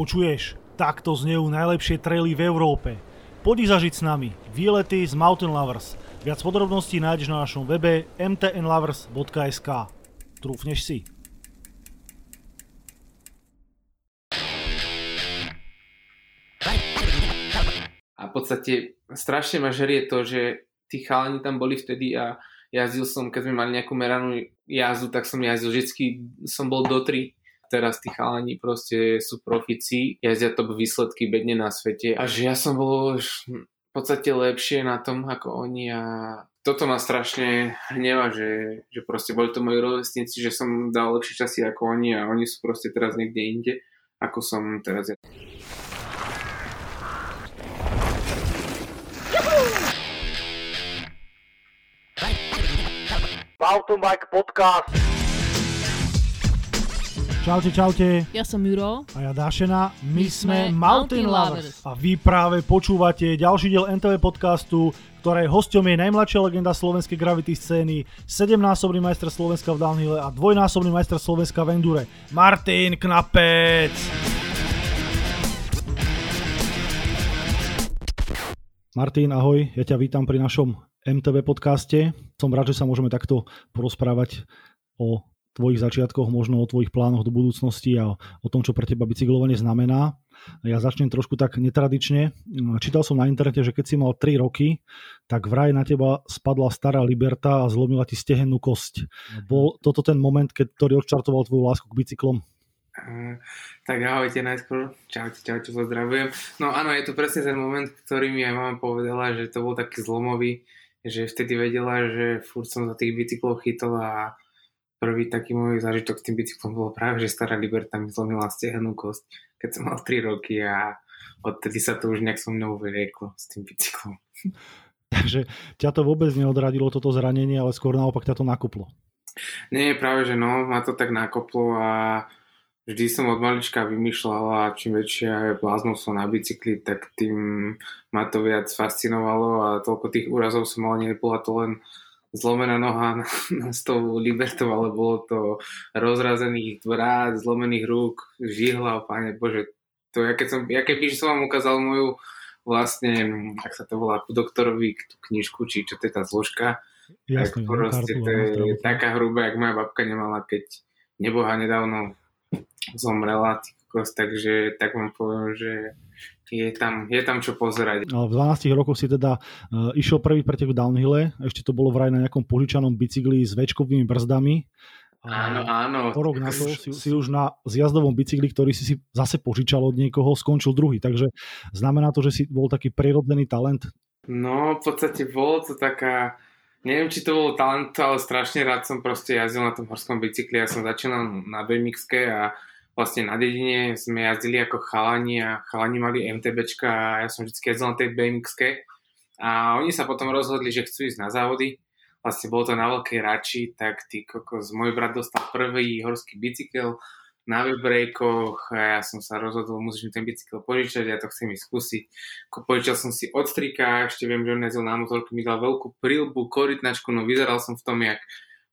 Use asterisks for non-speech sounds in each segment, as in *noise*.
Počuješ? Takto znejú najlepšie traily v Európe. Poď zažiť s nami. Výlety z Mountain Lovers. Viac podrobností nájdeš na našom webe mtnlovers.sk. Trúfneš si? A v podstate strašne ma žerie to, že tí chalani tam boli vtedy a jazdil som, keď sme mali nejakú meranú jazdu, tak som jazdil vždycky, som bol do 3 teraz tí chalani proste sú profici, jazdia top výsledky bedne na svete a že ja som bol už v podstate lepšie na tom ako oni a toto ma strašne hneva, že, že proste boli to moji rovesníci, že som dal lepšie časy ako oni a oni sú proste teraz niekde inde, ako som teraz ja. Mountain Bike Podcast. Čaute, čaute. Ja som Juro. A ja Dášena. My, My sme Mountain Mountain Lovers. Lovers. A vy práve počúvate ďalší diel NTV podcastu, ktorej hosťom je najmladšia legenda slovenskej gravity scény, sedemnásobný majster Slovenska v downhille a dvojnásobný majster Slovenska v endure, Martin Knapec. Martin, ahoj, ja ťa vítam pri našom MTV podcaste. Som rád, že sa môžeme takto porozprávať o tvojich začiatkoch, možno o tvojich plánoch do budúcnosti a o tom, čo pre teba bicyklovanie znamená. Ja začnem trošku tak netradične. Čítal som na internete, že keď si mal 3 roky, tak vraj na teba spadla stará Liberta a zlomila ti stehennú kosť. Bol toto ten moment, keď ktorý odštartoval tvoju lásku k bicyklom? Uh, tak ahojte najskôr, čaute, čaute, pozdravujem. No áno, je to presne ten moment, ktorý mi aj mama povedala, že to bol taký zlomový, že vtedy vedela, že furt som za tých bicyklov chytol a prvý taký môj zážitok s tým bicyklom bolo práve, že stará Liberta mi zlomila stehnú kosť, keď som mal 3 roky a odtedy sa to už nejak so mnou vyrieklo s tým bicyklom. *laughs* Takže ťa to vôbec neodradilo toto zranenie, ale skôr naopak ťa to nakoplo. Nie, práve že no, ma to tak nakoplo a vždy som od malička vymýšľal a čím väčšia bláznou som na bicykli, tak tým ma to viac fascinovalo a toľko tých úrazov som mal, nebola to len zlomená noha na, na s tou libertou, ale bolo to rozrazených vrát, zlomených rúk, žihla, páne Bože, to ja keď som, ja keby som vám ukázal moju vlastne, ak sa to volá, ku doktorovi tú knižku, či čo to je tá zložka, Jasne, tak proste kartu, to je taká hrubá, jak moja babka nemala, keď neboha nedávno zomrela, ty kokos, takže tak vám poviem, že je tam, je tam čo pozerať. V 12 rokoch si teda uh, išiel prvý pretek v downhille, ešte to bolo vraj na nejakom požičanom bicykli s väčkovými brzdami. Áno, áno. O rok na to si, si už na zjazdovom bicykli, ktorý si si zase požičal od niekoho, skončil druhý. Takže znamená to, že si bol taký prirodzený talent. No, v podstate bolo to taká, neviem, či to bolo talent, ale strašne rád som proste jazdil na tom horskom bicykli. Ja som začínal na bmx a vlastne na dedine sme jazdili ako chalani a chalani mali MTBčka a ja som vždy jazdil na tej bmx a oni sa potom rozhodli, že chcú ísť na závody. Vlastne bolo to na Veľkej Rači, tak ty kokos, môj brat dostal prvý horský bicykel na webbrejkoch a ja som sa rozhodol, musím ten bicykel požičať, ja to chcem ísť skúsiť. Požičal som si od strika, ešte viem, že on jazdil na motorku, mi dal veľkú prilbu, korytnačku, no vyzeral som v tom jak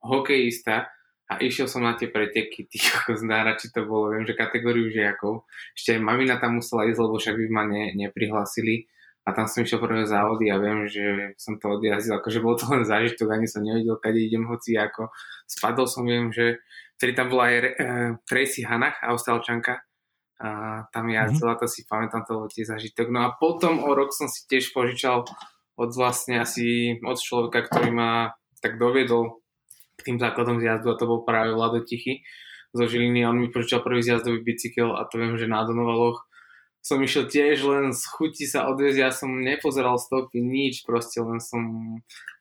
hokejista a išiel som na tie preteky, ty kokos, na Rači to bolo, viem, že kategóriu žiakov. Ešte aj mamina tam musela ísť, lebo však by ma ne, neprihlásili a tam som išiel prvé závody a viem, že som to odjazdil, akože bol to len zážitok, ani som nevedel, kade idem, hoci ako. Spadol som, viem, že vtedy tam bola aj uh, Tracy Hanach, austrálčanka, a tam jazdila, to si pamätám, to bol tiež zážitok. No a potom o rok som si tiež požičal od vlastne asi od človeka, ktorý ma tak doviedol k tým základom zjazdu a to bol práve Vlado Tichy zo Žiliny. A on mi požičal prvý zjazdový bicykel a to viem, že na Donovaloch som išiel tiež len z chuti sa odviezť, ja som nepozeral stopy, nič, proste len som,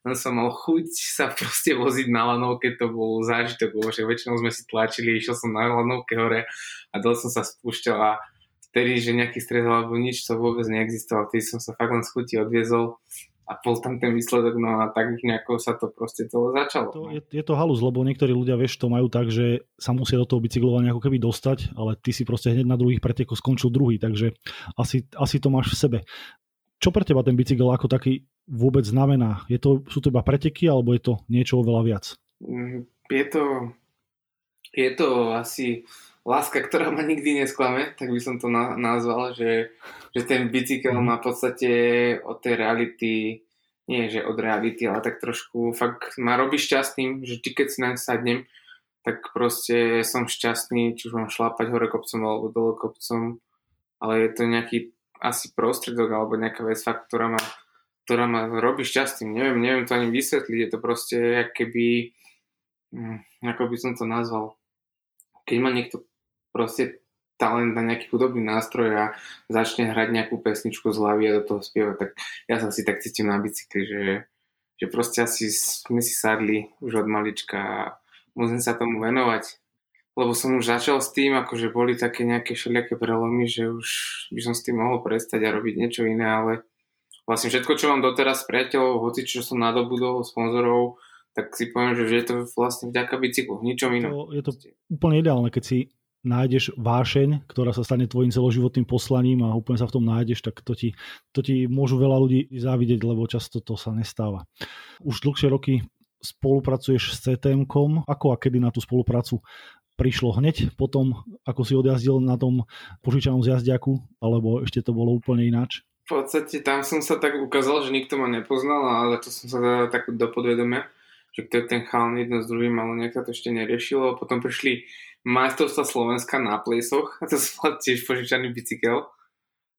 len som mal chuť sa *laughs* proste voziť na lanovke, to bol zážitok, lebo však väčšinou sme si tlačili, išiel som na lanovke hore a dole som sa spúšťal a vtedy, že nejaký stres alebo nič, to vôbec neexistoval, vtedy som sa fakt len z chuti odviezol a bol tam ten výsledok, no a tak už nejako sa to proste celé začalo. To no. je, je to halus, lebo niektorí ľudia, vieš, to majú tak, že sa musia do toho bicyklovania ako keby dostať, ale ty si proste hneď na druhých pretekoch skončil druhý, takže asi, asi to máš v sebe. Čo pre teba ten bicykel ako taký vôbec znamená? Je to, sú to iba preteky, alebo je to niečo oveľa viac? Mm, Je to, je to asi láska, ktorá ma nikdy nesklame, tak by som to na, nazval, že, že ten bicykel má v podstate od tej reality, nie že od reality, ale tak trošku fakt ma robí šťastným, že či keď si naň sadnem, tak proste som šťastný, či už mám šlápať hore kopcom alebo dole kopcom, ale je to nejaký asi prostredok alebo nejaká vec fakt, ktorá ma, ktorá ma robí šťastným. Neviem, neviem to ani vysvetliť, je to proste keby, hm, ako by som to nazval, keď ma niekto proste talent na nejaký hudobný nástroj a začne hrať nejakú pesničku z hlavy a do toho spieva, tak ja sa si tak cítim na bicykli, že, že proste asi sme si sadli už od malička a musím sa tomu venovať. Lebo som už začal s tým, akože boli také nejaké všelijaké prelomy, že už by som s tým mohol prestať a robiť niečo iné, ale vlastne všetko, čo mám doteraz priateľov, hoci čo som nadobudol, sponzorov, tak si poviem, že je to vlastne vďaka bicyklu, ničom inom. je to úplne ideálne, keď si nájdeš vášeň, ktorá sa stane tvojim celoživotným poslaním a úplne sa v tom nájdeš, tak to ti, to ti môžu veľa ľudí závidieť, lebo často to sa nestáva. Už dlhšie roky spolupracuješ s CTM-kom. Ako a kedy na tú spoluprácu prišlo hneď potom, ako si odjazdil na tom požičanom zjazdiaku, alebo ešte to bolo úplne ináč? V podstate tam som sa tak ukázal, že nikto ma nepoznal a začal som sa teda tak do podvedomia, že kto je ten chalan jedno s druhým, ale nejak to ešte neriešilo. Potom prišli majstrovstva Slovenska na plesoch, a to *laughs* som tiež požičaný bicykel.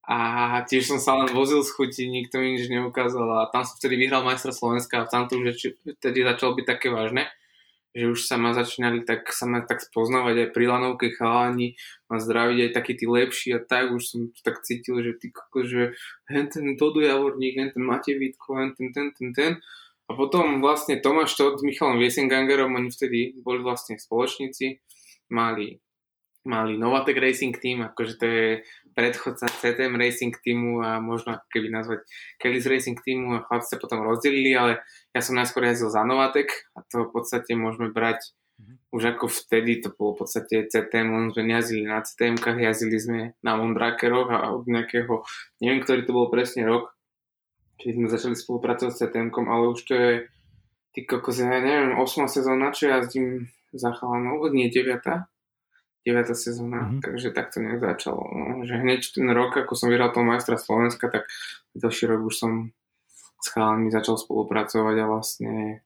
A tiež som sa len vozil z chuti, nikto mi nič neukázal a tam som vtedy vyhral majstra Slovenska a tam to už vtedy začalo byť také vážne, že už sa ma začínali tak, sa ma tak spoznávať aj pri lanovke chalani, ma zdraviť aj takí tí lepší a tak, už som tak cítil, že ty že hen ten Dodo Javorník, hen ten Matej Vítko, hen ten, ten, ten, ten. A potom vlastne Tomáš Todt s Michalom Wiesengangerom, oni vtedy boli vlastne spoločníci, mali, mali Novatec Racing Team, akože to je predchodca CTM Racing Teamu a možno keby nazvať Kellys Racing Teamu a chlapci sa potom rozdelili, ale ja som najskôr jazdil za Novatec a to v podstate môžeme brať mm-hmm. už ako vtedy, to bolo v podstate CTM, len sme nejazdili na CTM-kách, jazdili sme na Mondrakeroch a od nejakého, neviem, ktorý to bol presne rok, keď sme začali spolupracovať s CTM-kom, ale už to je ty kokos, ja neviem, 8 sezóna, čo jazdím za chalanou, nie 9. 9. sezóna, mm-hmm. takže takto nejak začalo. No, že hneď ten rok, ako som vyhral toho majstra Slovenska, tak ďalší rok už som s chalami začal spolupracovať a vlastne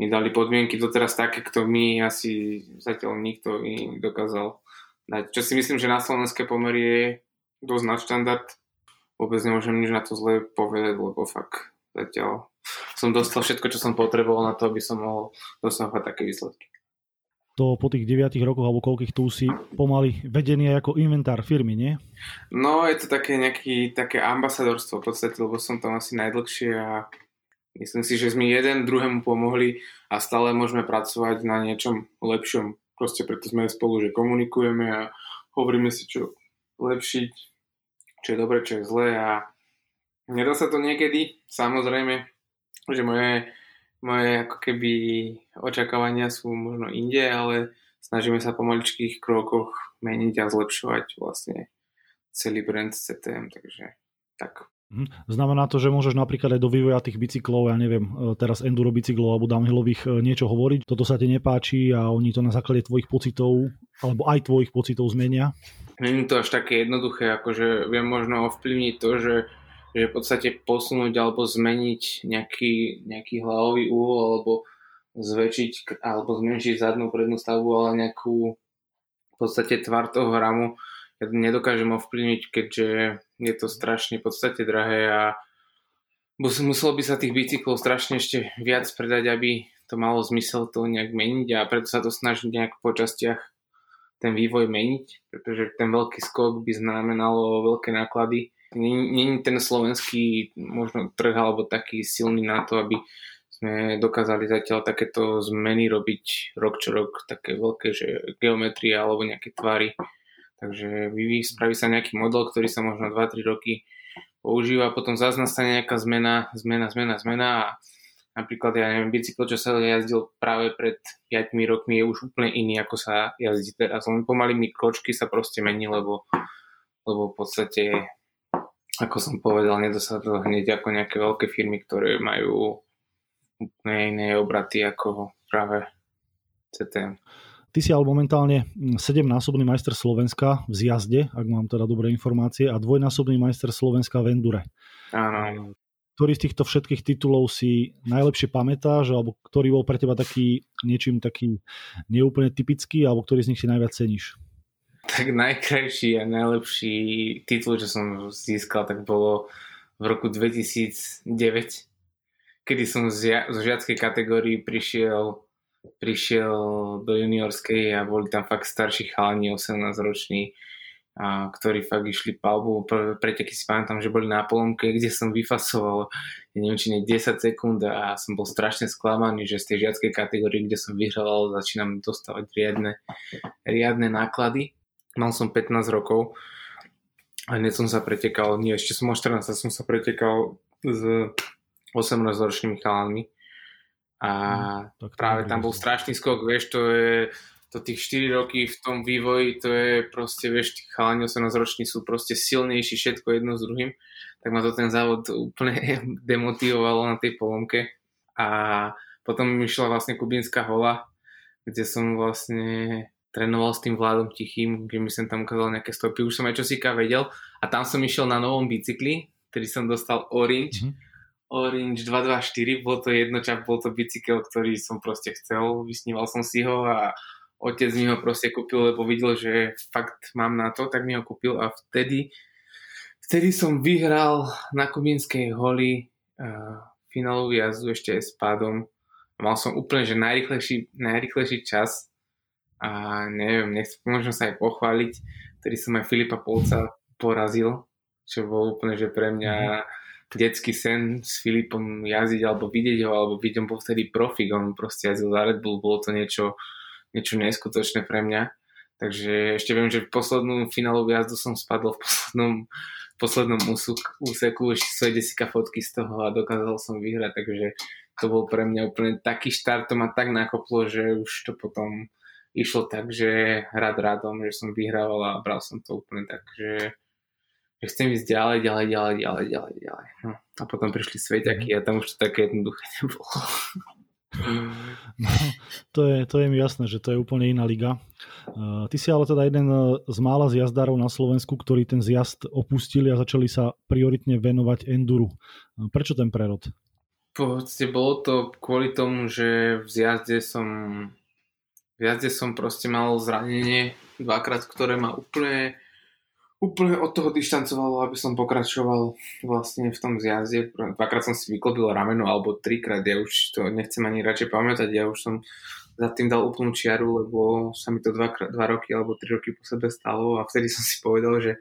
mi dali podmienky doteraz také, kto mi asi zatiaľ nikto i dokázal dať. Čo si myslím, že na slovenské pomery je dosť nadštandard. Vôbec nemôžem nič na to zle povedať, lebo fakt zatiaľ som dostal všetko, čo som potreboval na to, aby som mohol dosahovať také výsledky to po tých 9 rokoch alebo koľkých tu si pomaly vedenie ako inventár firmy, nie? No, je to také nejaké také ambasadorstvo v podstate, lebo som tam asi najdlhšie a myslím si, že sme jeden druhému pomohli a stále môžeme pracovať na niečom lepšom. Proste preto sme spolu, že komunikujeme a hovoríme si, čo lepšiť, čo je dobre, čo je zlé a nedá sa to niekedy, samozrejme, že moje moje ako keby očakávania sú možno inde, ale snažíme sa po maličkých krokoch meniť a zlepšovať vlastne celý brand CTM, takže tak. Mhm. Znamená to, že môžeš napríklad aj do vývoja tých bicyklov, ja neviem, e, teraz enduro bicyklov alebo downhillových e, niečo hovoriť, toto sa ti nepáči a oni to na základe tvojich pocitov alebo aj tvojich pocitov zmenia? Není to až také jednoduché, akože viem možno ovplyvniť to, že že v podstate posunúť alebo zmeniť nejaký, nejaký hlavový úhol alebo zväčšiť alebo zmenšiť zadnú prednú stavbu, ale nejakú v podstate tvar toho hramu. Ja nedokážem ovplyvniť, keďže je to strašne v podstate drahé a muselo by sa tých bicyklov strašne ešte viac predať, aby to malo zmysel to nejak meniť a preto sa to snažím nejak po častiach ten vývoj meniť, pretože ten veľký skok by znamenalo veľké náklady není ten slovenský možno trh alebo taký silný na to, aby sme dokázali zatiaľ takéto zmeny robiť rok čo rok, také veľké, že geometrie alebo nejaké tvary. Takže vyvíj, spraví sa nejaký model, ktorý sa možno 2-3 roky používa, potom zase nastane nejaká zmena, zmena, zmena, zmena a napríklad, ja neviem, bicykel, čo sa jazdil práve pred 5 rokmi, je už úplne iný, ako sa jazdí teraz. Len pomaly mi kročky sa proste mení, lebo, lebo v podstate ako som povedal, nedá sa to hneď ako nejaké veľké firmy, ktoré majú úplne iné obraty ako práve CTM. Ty si ale momentálne 7-násobný majster Slovenska v zjazde, ak mám teda dobré informácie, a dvojnásobný majster Slovenska v endure. Áno. Ktorý z týchto všetkých titulov si najlepšie pamätáš, alebo ktorý bol pre teba taký niečím taký neúplne typický, alebo ktorý z nich si najviac ceníš? Tak najkrajší a najlepší titul, čo som získal, tak bolo v roku 2009, kedy som z, z žiackej kategórii prišiel prišiel do juniorskej a boli tam fakt starší chalani, 18 roční, a, ktorí fakt išli palbu. Prvé preteky si pamätám, že boli na polomke, kde som vyfasoval, neviem, či nie 10 sekúnd a som bol strašne sklamaný, že z tej žiackej kategórie, kde som vyhrával, začínam dostávať riadne, riadne náklady. Mal som 15 rokov a hneď som sa pretekal, nie, ešte som o 14 som sa pretekal s 18-ročnými chalami a mm, práve tam bol strašný skok, vieš, to je to tých 4 roky v tom vývoji, to je proste, vieš, tí chalani 18 roční sú proste silnejší všetko jedno s druhým, tak ma to ten závod úplne *laughs* demotivovalo na tej polomke. A potom mi išla vlastne Kubinská hola, kde som vlastne trénoval s tým Vládom Tichým, kde mi som tam ukázal nejaké stopy, už som aj čosíka vedel. A tam som išiel na novom bicykli, ktorý som dostal Orange, mm-hmm Orange 224, bol to jednočap, bol to bicykel, ktorý som proste chcel, vysníval som si ho a otec mi ho proste kúpil, lebo videl, že fakt mám na to, tak mi ho kúpil a vtedy, vtedy som vyhral na Kubinskej holi uh, finálovú jazdu ešte aj s pádom. Mal som úplne, že najrychlejší, najrychlejší čas a neviem, nechcem možno sa aj pochváliť, ktorý som aj Filipa Polca porazil, čo bol úplne, že pre mňa mm detský sen s Filipom jazdiť alebo vidieť ho, alebo vidieť ho vtedy profik, on proste jazdil za Red Bull, bolo to niečo, niečo neskutočné pre mňa. Takže ešte viem, že v poslednú finálovú jazdu som spadol v poslednom, poslednom úsuk, úseku, ešte svoje desika fotky z toho a dokázal som vyhrať, takže to bol pre mňa úplne taký štart, to ma tak nakoplo, že už to potom išlo tak, že rad radom, že som vyhrával a bral som to úplne tak, že že chcem ísť ďalej, ďalej, ďalej, ďalej, ďalej, ďalej. No. A potom prišli sveťaky a tam už to také jednoduché nebolo. No, to, je, to je mi jasné, že to je úplne iná liga. Uh, ty si ale teda jeden z mála zjazdárov na Slovensku, ktorí ten zjazd opustili a začali sa prioritne venovať enduru. Uh, prečo ten prerod? V podstate bolo to kvôli tomu, že v zjazde som v som proste mal zranenie dvakrát, ktoré ma úplne úplne od toho dištancovalo, aby som pokračoval vlastne v tom zjazde. Dvakrát som si vyklobil rameno, alebo trikrát, ja už to nechcem ani radšej pamätať, ja už som za tým dal úplnú čiaru, lebo sa mi to dva, dva roky alebo tri roky po sebe stalo a vtedy som si povedal, že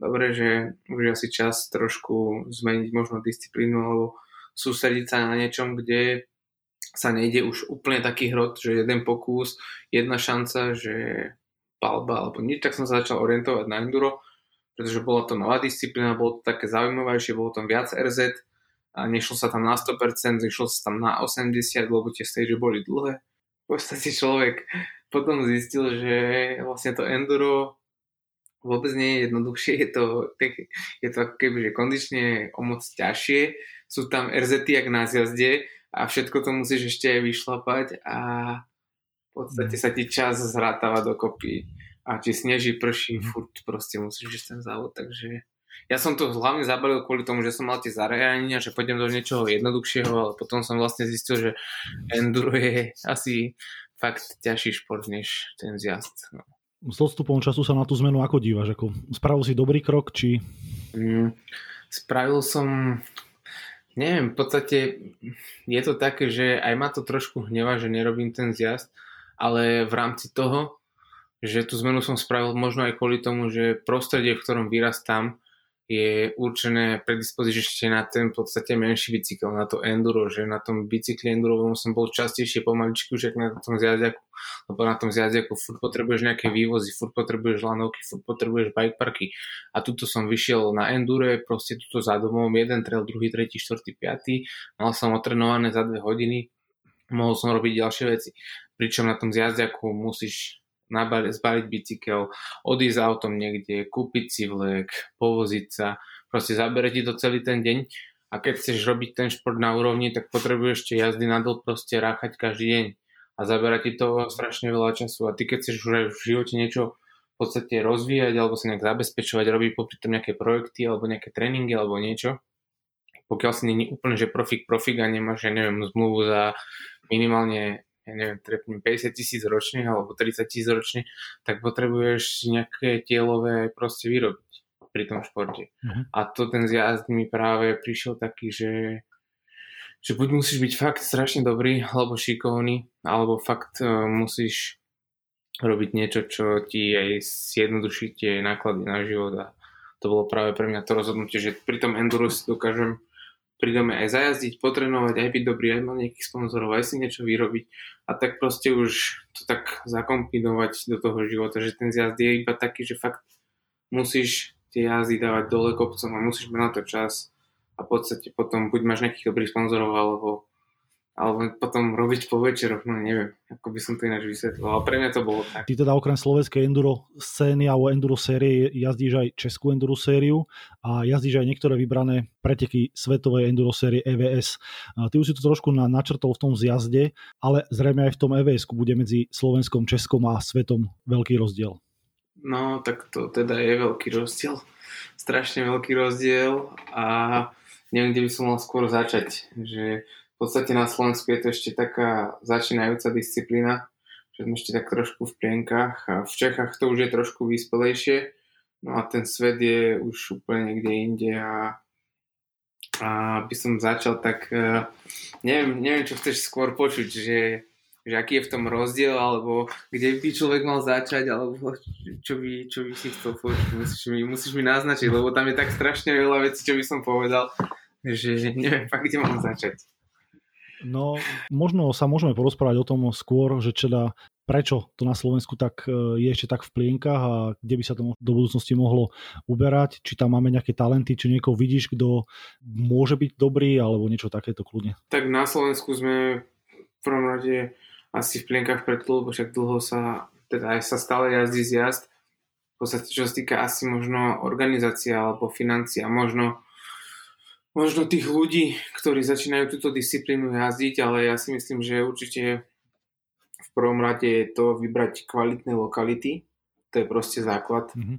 dobre, že už je asi čas trošku zmeniť možno disciplínu alebo sústrediť sa na niečom, kde sa nejde už úplne taký hrot, že jeden pokus, jedna šanca, že palba alebo nič, tak som sa začal orientovať na enduro pretože bola to nová disciplína, bolo to také zaujímavejšie, bolo tam viac RZ a nešlo sa tam na 100%, nešlo sa tam na 80%, lebo tie stage boli dlhé. V podstate človek potom zistil, že vlastne to enduro vôbec nie je jednoduchšie, je to, je to ako keby, že kondične o moc ťažšie, sú tam RZ jak na zjazde a všetko to musíš ešte vyšlapať a v podstate sa ti čas zrátava dokopy a či sneží, prší, mm. furt proste musíš ísť ten závod, takže ja som to hlavne zabalil kvôli tomu, že som mal tie zariadenia, že pôjdem do niečoho jednoduchšieho, ale potom som vlastne zistil, že enduro je asi fakt ťažší šport než ten zjazd. No. S odstupom času sa na tú zmenu ako dívaš? Ako spravil si dobrý krok, či... Mm, spravil som... Neviem, v podstate je to také, že aj ma to trošku hneva, že nerobím ten zjazd, ale v rámci toho že tú zmenu som spravil možno aj kvôli tomu, že prostredie, v ktorom vyrastám, je určené predispozíšte na ten v podstate menší bicykel, na to enduro, že na tom bicykli endurovom som bol častejšie pomaličky už na tom zjazdiaku, lebo na tom zjazdiaku furt potrebuješ nejaké vývozy, furt potrebuješ lanovky, furt potrebuješ bike parky. A tuto som vyšiel na endure, proste tuto za domom, jeden trail, druhý, tretí, štvrtý, piatý, mal som otrenované za dve hodiny, mohol som robiť ďalšie veci, pričom na tom zjazdiaku musíš nabali, zbaliť bicykel, odísť autom niekde, kúpiť si vlek, povoziť sa, proste zabere ti to celý ten deň. A keď chceš robiť ten šport na úrovni, tak potrebuješ ešte jazdy nadol proste ráchať každý deň. a zabera ti to strašne veľa času. A ty keď chceš už aj v živote niečo v podstate rozvíjať alebo sa nejak zabezpečovať, robiť popri tom nejaké projekty alebo nejaké tréningy alebo niečo, pokiaľ si není úplne, že profik profik a nemáš, ja neviem, zmluvu za minimálne ja neviem, trepnem 50 tisíc ročne alebo 30 tisíc ročne, tak potrebuješ nejaké tielové proste vyrobiť pri tom športe. Uh-huh. A to ten zjazd mi práve prišiel taký, že že buď musíš byť fakt strašne dobrý alebo šikovný, alebo fakt uh, musíš robiť niečo, čo ti aj zjednoduší tie náklady na život a to bolo práve pre mňa to rozhodnutie, že pri tom enduro si dokážem pri dome aj zajazdiť, potrenovať, aj byť dobrý, aj mať nejakých sponzorov, aj si niečo vyrobiť a tak proste už to tak zakombinovať do toho života, že ten zjazd je iba taký, že fakt musíš tie jazdy dávať dole kopcom a musíš mať na to čas a v podstate potom buď máš nejakých dobrých sponzorov alebo alebo potom robiť po večeroch, no neviem, ako by som to ináč vysvetlil, ale pre mňa to bolo tak. Ty teda okrem slovenskej enduro scény alebo enduro série jazdíš aj českú enduro sériu a jazdíš aj niektoré vybrané preteky svetovej enduro série EVS. Ty už si to trošku na, načrtol v tom zjazde, ale zrejme aj v tom EVS bude medzi Slovenskom, Českom a svetom veľký rozdiel. No, tak to teda je veľký rozdiel. Strašne veľký rozdiel a neviem, kde by som mal skôr začať. Že v podstate na Slovensku je to ešte taká začínajúca disciplína, že sme ešte tak trošku v plienkach a v Čechách to už je trošku vyspelejšie, no a ten svet je už úplne niekde inde a, a by som začal tak, e, neviem, neviem čo chceš skôr počuť, že, že aký je v tom rozdiel, alebo kde by človek mal začať, alebo čo by, čo by si chcel počuť, musíš mi, musíš mi naznačiť, lebo tam je tak strašne veľa vecí, čo by som povedal, že neviem *laughs* fakt, kde mám začať. No, možno sa môžeme porozprávať o tom skôr, že teda prečo to na Slovensku tak e, je ešte tak v plienkach a kde by sa to do budúcnosti mohlo uberať, či tam máme nejaké talenty, či niekoho vidíš, kto môže byť dobrý, alebo niečo takéto kľudne. Tak na Slovensku sme v prvom rade asi v plienkach preto, lebo však dlho sa, teda aj sa stále jazdí zjazd. V podstate, čo sa týka asi možno organizácia alebo financia, možno možno tých ľudí, ktorí začínajú túto disciplínu jazdiť, ale ja si myslím, že určite v prvom rade je to vybrať kvalitné lokality, to je proste základ. Mm-hmm.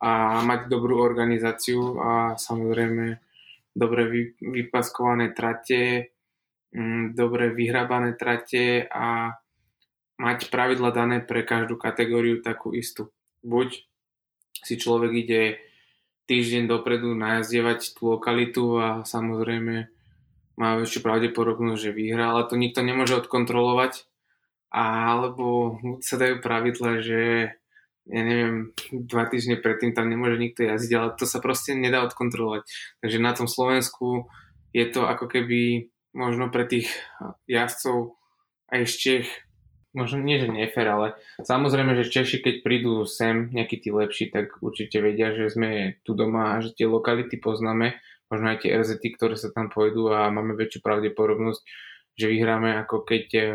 A mať dobrú organizáciu a samozrejme dobre vypaskované trate, mm, dobre vyhrabané trate a mať pravidla dané pre každú kategóriu takú istú. Buď si človek ide týždeň dopredu najazdievať tú lokalitu a samozrejme má väčšiu pravdepodobnosť, že vyhrá, ale to nikto nemôže odkontrolovať. Alebo sa dajú pravidla, že ja neviem, dva týždne predtým tam nemôže nikto jazdiť, ale to sa proste nedá odkontrolovať. Takže na tom Slovensku je to ako keby možno pre tých jazdcov aj z Čech možno nie, že nefér, ale samozrejme, že Češi, keď prídu sem nejakí tí lepší, tak určite vedia, že sme tu doma a že tie lokality poznáme, možno aj tie RZ, ktoré sa tam pôjdu a máme väčšiu pravdepodobnosť, že vyhráme ako keď eh,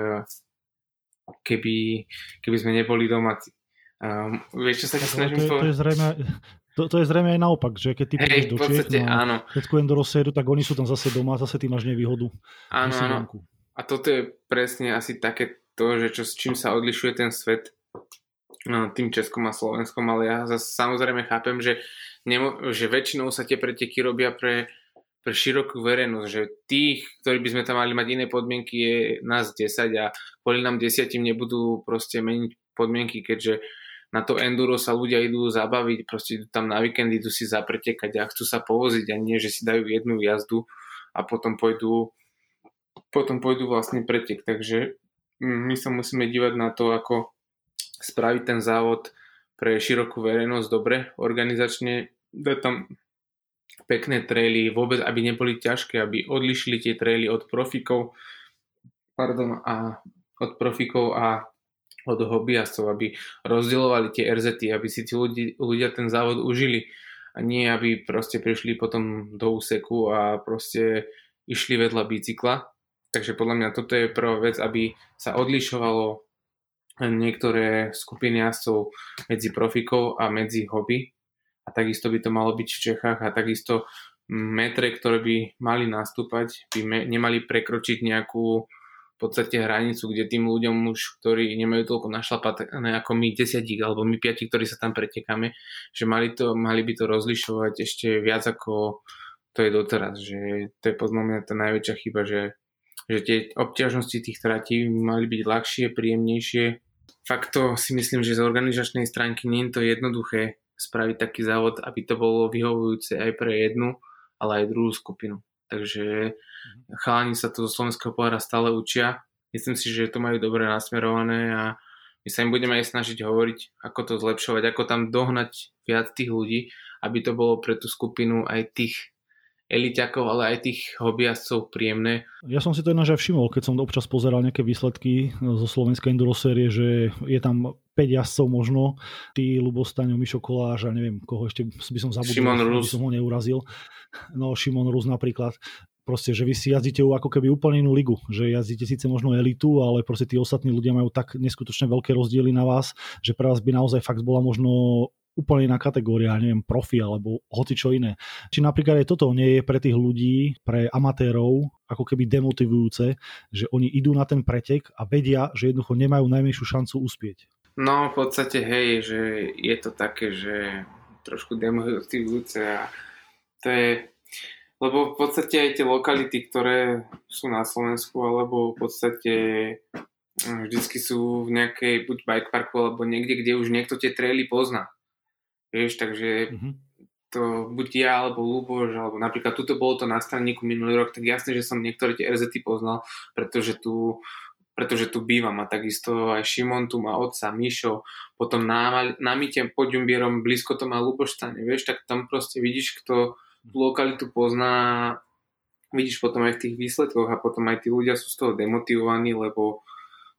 keby, keby sme neboli domáci. Um, vieš, čo sa ti snažím to, to, je zrejme, to, to je zrejme aj naopak, že keď ty hey, do Čech na áno. Českú Enduro séru, tak oni sú tam zase doma, zase ty máš nevýhodu. Áno, áno. A toto je presne asi také to, že čo, s čím sa odlišuje ten svet no, tým Českom a Slovenskom, ale ja zase samozrejme chápem, že, nemo, že väčšinou sa tie preteky robia pre, pre širokú verejnosť, že tých, ktorí by sme tam mali mať iné podmienky, je nás 10 a kvôli nám desiatim nebudú proste meniť podmienky, keďže na to enduro sa ľudia idú zabaviť, proste idú tam na víkend, idú si zapretekať a chcú sa povoziť a nie, že si dajú jednu jazdu a potom pôjdu potom pôjdu vlastne pretek. Takže my sa musíme dívať na to, ako spraviť ten závod pre širokú verejnosť dobre, organizačne, dať tam pekné traily, vôbec aby neboli ťažké, aby odlišili tie traily od profikov, pardon, a od profikov a od hobbyastov, aby rozdielovali tie RZ, aby si tí ľudia, ľudia ten závod užili a nie aby proste prišli potom do úseku a proste išli vedľa bicykla, Takže podľa mňa toto je prvá vec, aby sa odlišovalo niektoré skupiny jazdcov medzi profikov a medzi hobby. A takisto by to malo byť v Čechách a takisto metre, ktoré by mali nastúpať, by me, nemali prekročiť nejakú podstate hranicu, kde tým ľuďom už, ktorí nemajú toľko našlapané ako my desiatí alebo my piati, ktorí sa tam pretekáme, že mali, to, mali by to rozlišovať ešte viac ako to je doteraz, že to je podľa mňa tá najväčšia chyba, že, že tie obťažnosti tých tratí mali byť ľahšie, príjemnejšie. Fakt to si myslím, že z organizačnej stránky nie je to jednoduché spraviť taký závod, aby to bolo vyhovujúce aj pre jednu, ale aj druhú skupinu. Takže chalani sa to zo slovenského pohľada stále učia. Myslím si, že to majú dobre nasmerované a my sa im budeme aj snažiť hovoriť, ako to zlepšovať, ako tam dohnať viac tých ľudí, aby to bolo pre tú skupinu aj tých eliťakov, ale aj tých hobbyastcov príjemné. Ja som si to ináč aj všimol, keď som občas pozeral nejaké výsledky zo slovenskej enduro série, že je tam 5 jazdcov možno, ty, Lubostaňo, Mišo Koláž a neviem, koho ešte by som zabudol, Šimon Rus. by som ho neurazil. No, Šimon Rus napríklad proste, že vy si jazdíte ako keby úplne inú ligu, že jazdíte síce možno elitu, ale proste tí ostatní ľudia majú tak neskutočne veľké rozdiely na vás, že pre vás by naozaj fakt bola možno úplne iná kategória, neviem, profi alebo hoci čo iné. Či napríklad aj toto nie je pre tých ľudí, pre amatérov, ako keby demotivujúce, že oni idú na ten pretek a vedia, že jednoducho nemajú najmenšiu šancu uspieť. No v podstate hej, že je to také, že trošku demotivujúce a to je, lebo v podstate aj tie lokality, ktoré sú na Slovensku, alebo v podstate hm, vždycky sú v nejakej buď bike alebo niekde, kde už niekto tie traily pozná. Vieš, takže mm-hmm. to buď ja, alebo Luboš, alebo napríklad tuto bolo to na straníku minulý rok, tak jasne, že som niektoré tie RZ poznal, pretože tu pretože tu bývam a takisto aj Šimon tu má otca, Mišo, potom na, na Mite pod Ďumbierom blízko to má Luboštane, vieš, tak tam proste vidíš, kto tú lokalitu pozná, vidíš potom aj v tých výsledkoch a potom aj tí ľudia sú z toho demotivovaní, lebo,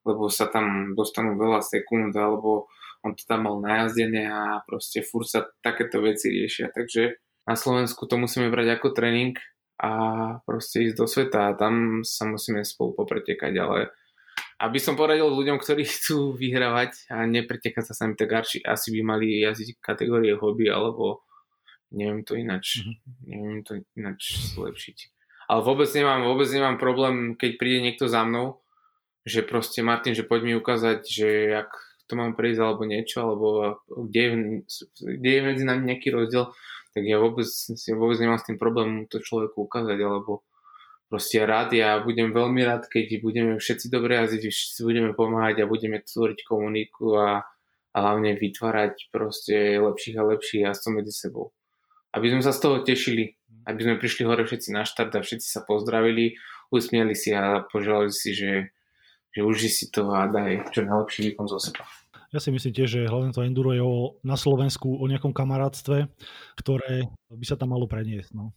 lebo sa tam dostanú veľa sekúnd alebo on to tam mal najazdené a proste furt sa takéto veci riešia. Takže na Slovensku to musíme brať ako tréning a proste ísť do sveta a tam sa musíme spolu popretekať, ale aby som poradil ľuďom, ktorí *laughs* chcú vyhrávať a nepretekať sa sami, tak asi by mali jazdiť kategórie hobby alebo neviem to inač, mm-hmm. neviem to inač zlepšiť. Ale vôbec nemám, vôbec nemám problém, keď príde niekto za mnou, že proste Martin, že poď mi ukázať, že jak to mám prejsť alebo niečo, alebo kde je, kde je medzi nami nejaký rozdiel, tak ja vôbec, ja vôbec nemám s tým problém to človeku ukázať, alebo proste rád, ja budem veľmi rád, keď budeme všetci dobre jazdiť, všetci budeme pomáhať a budeme tvoriť komuniku a, a hlavne vytvárať proste lepších a lepších jazdcov medzi sebou. Aby sme sa z toho tešili, aby sme prišli hore všetci na štart a všetci sa pozdravili, usmieli si a poželali si, že, že uži si to a daj čo najlepší výkon zo seba. Ja si myslím tiež, že hlavne to enduro je o, na Slovensku o nejakom kamarátstve, ktoré by sa tam malo preniesť. No.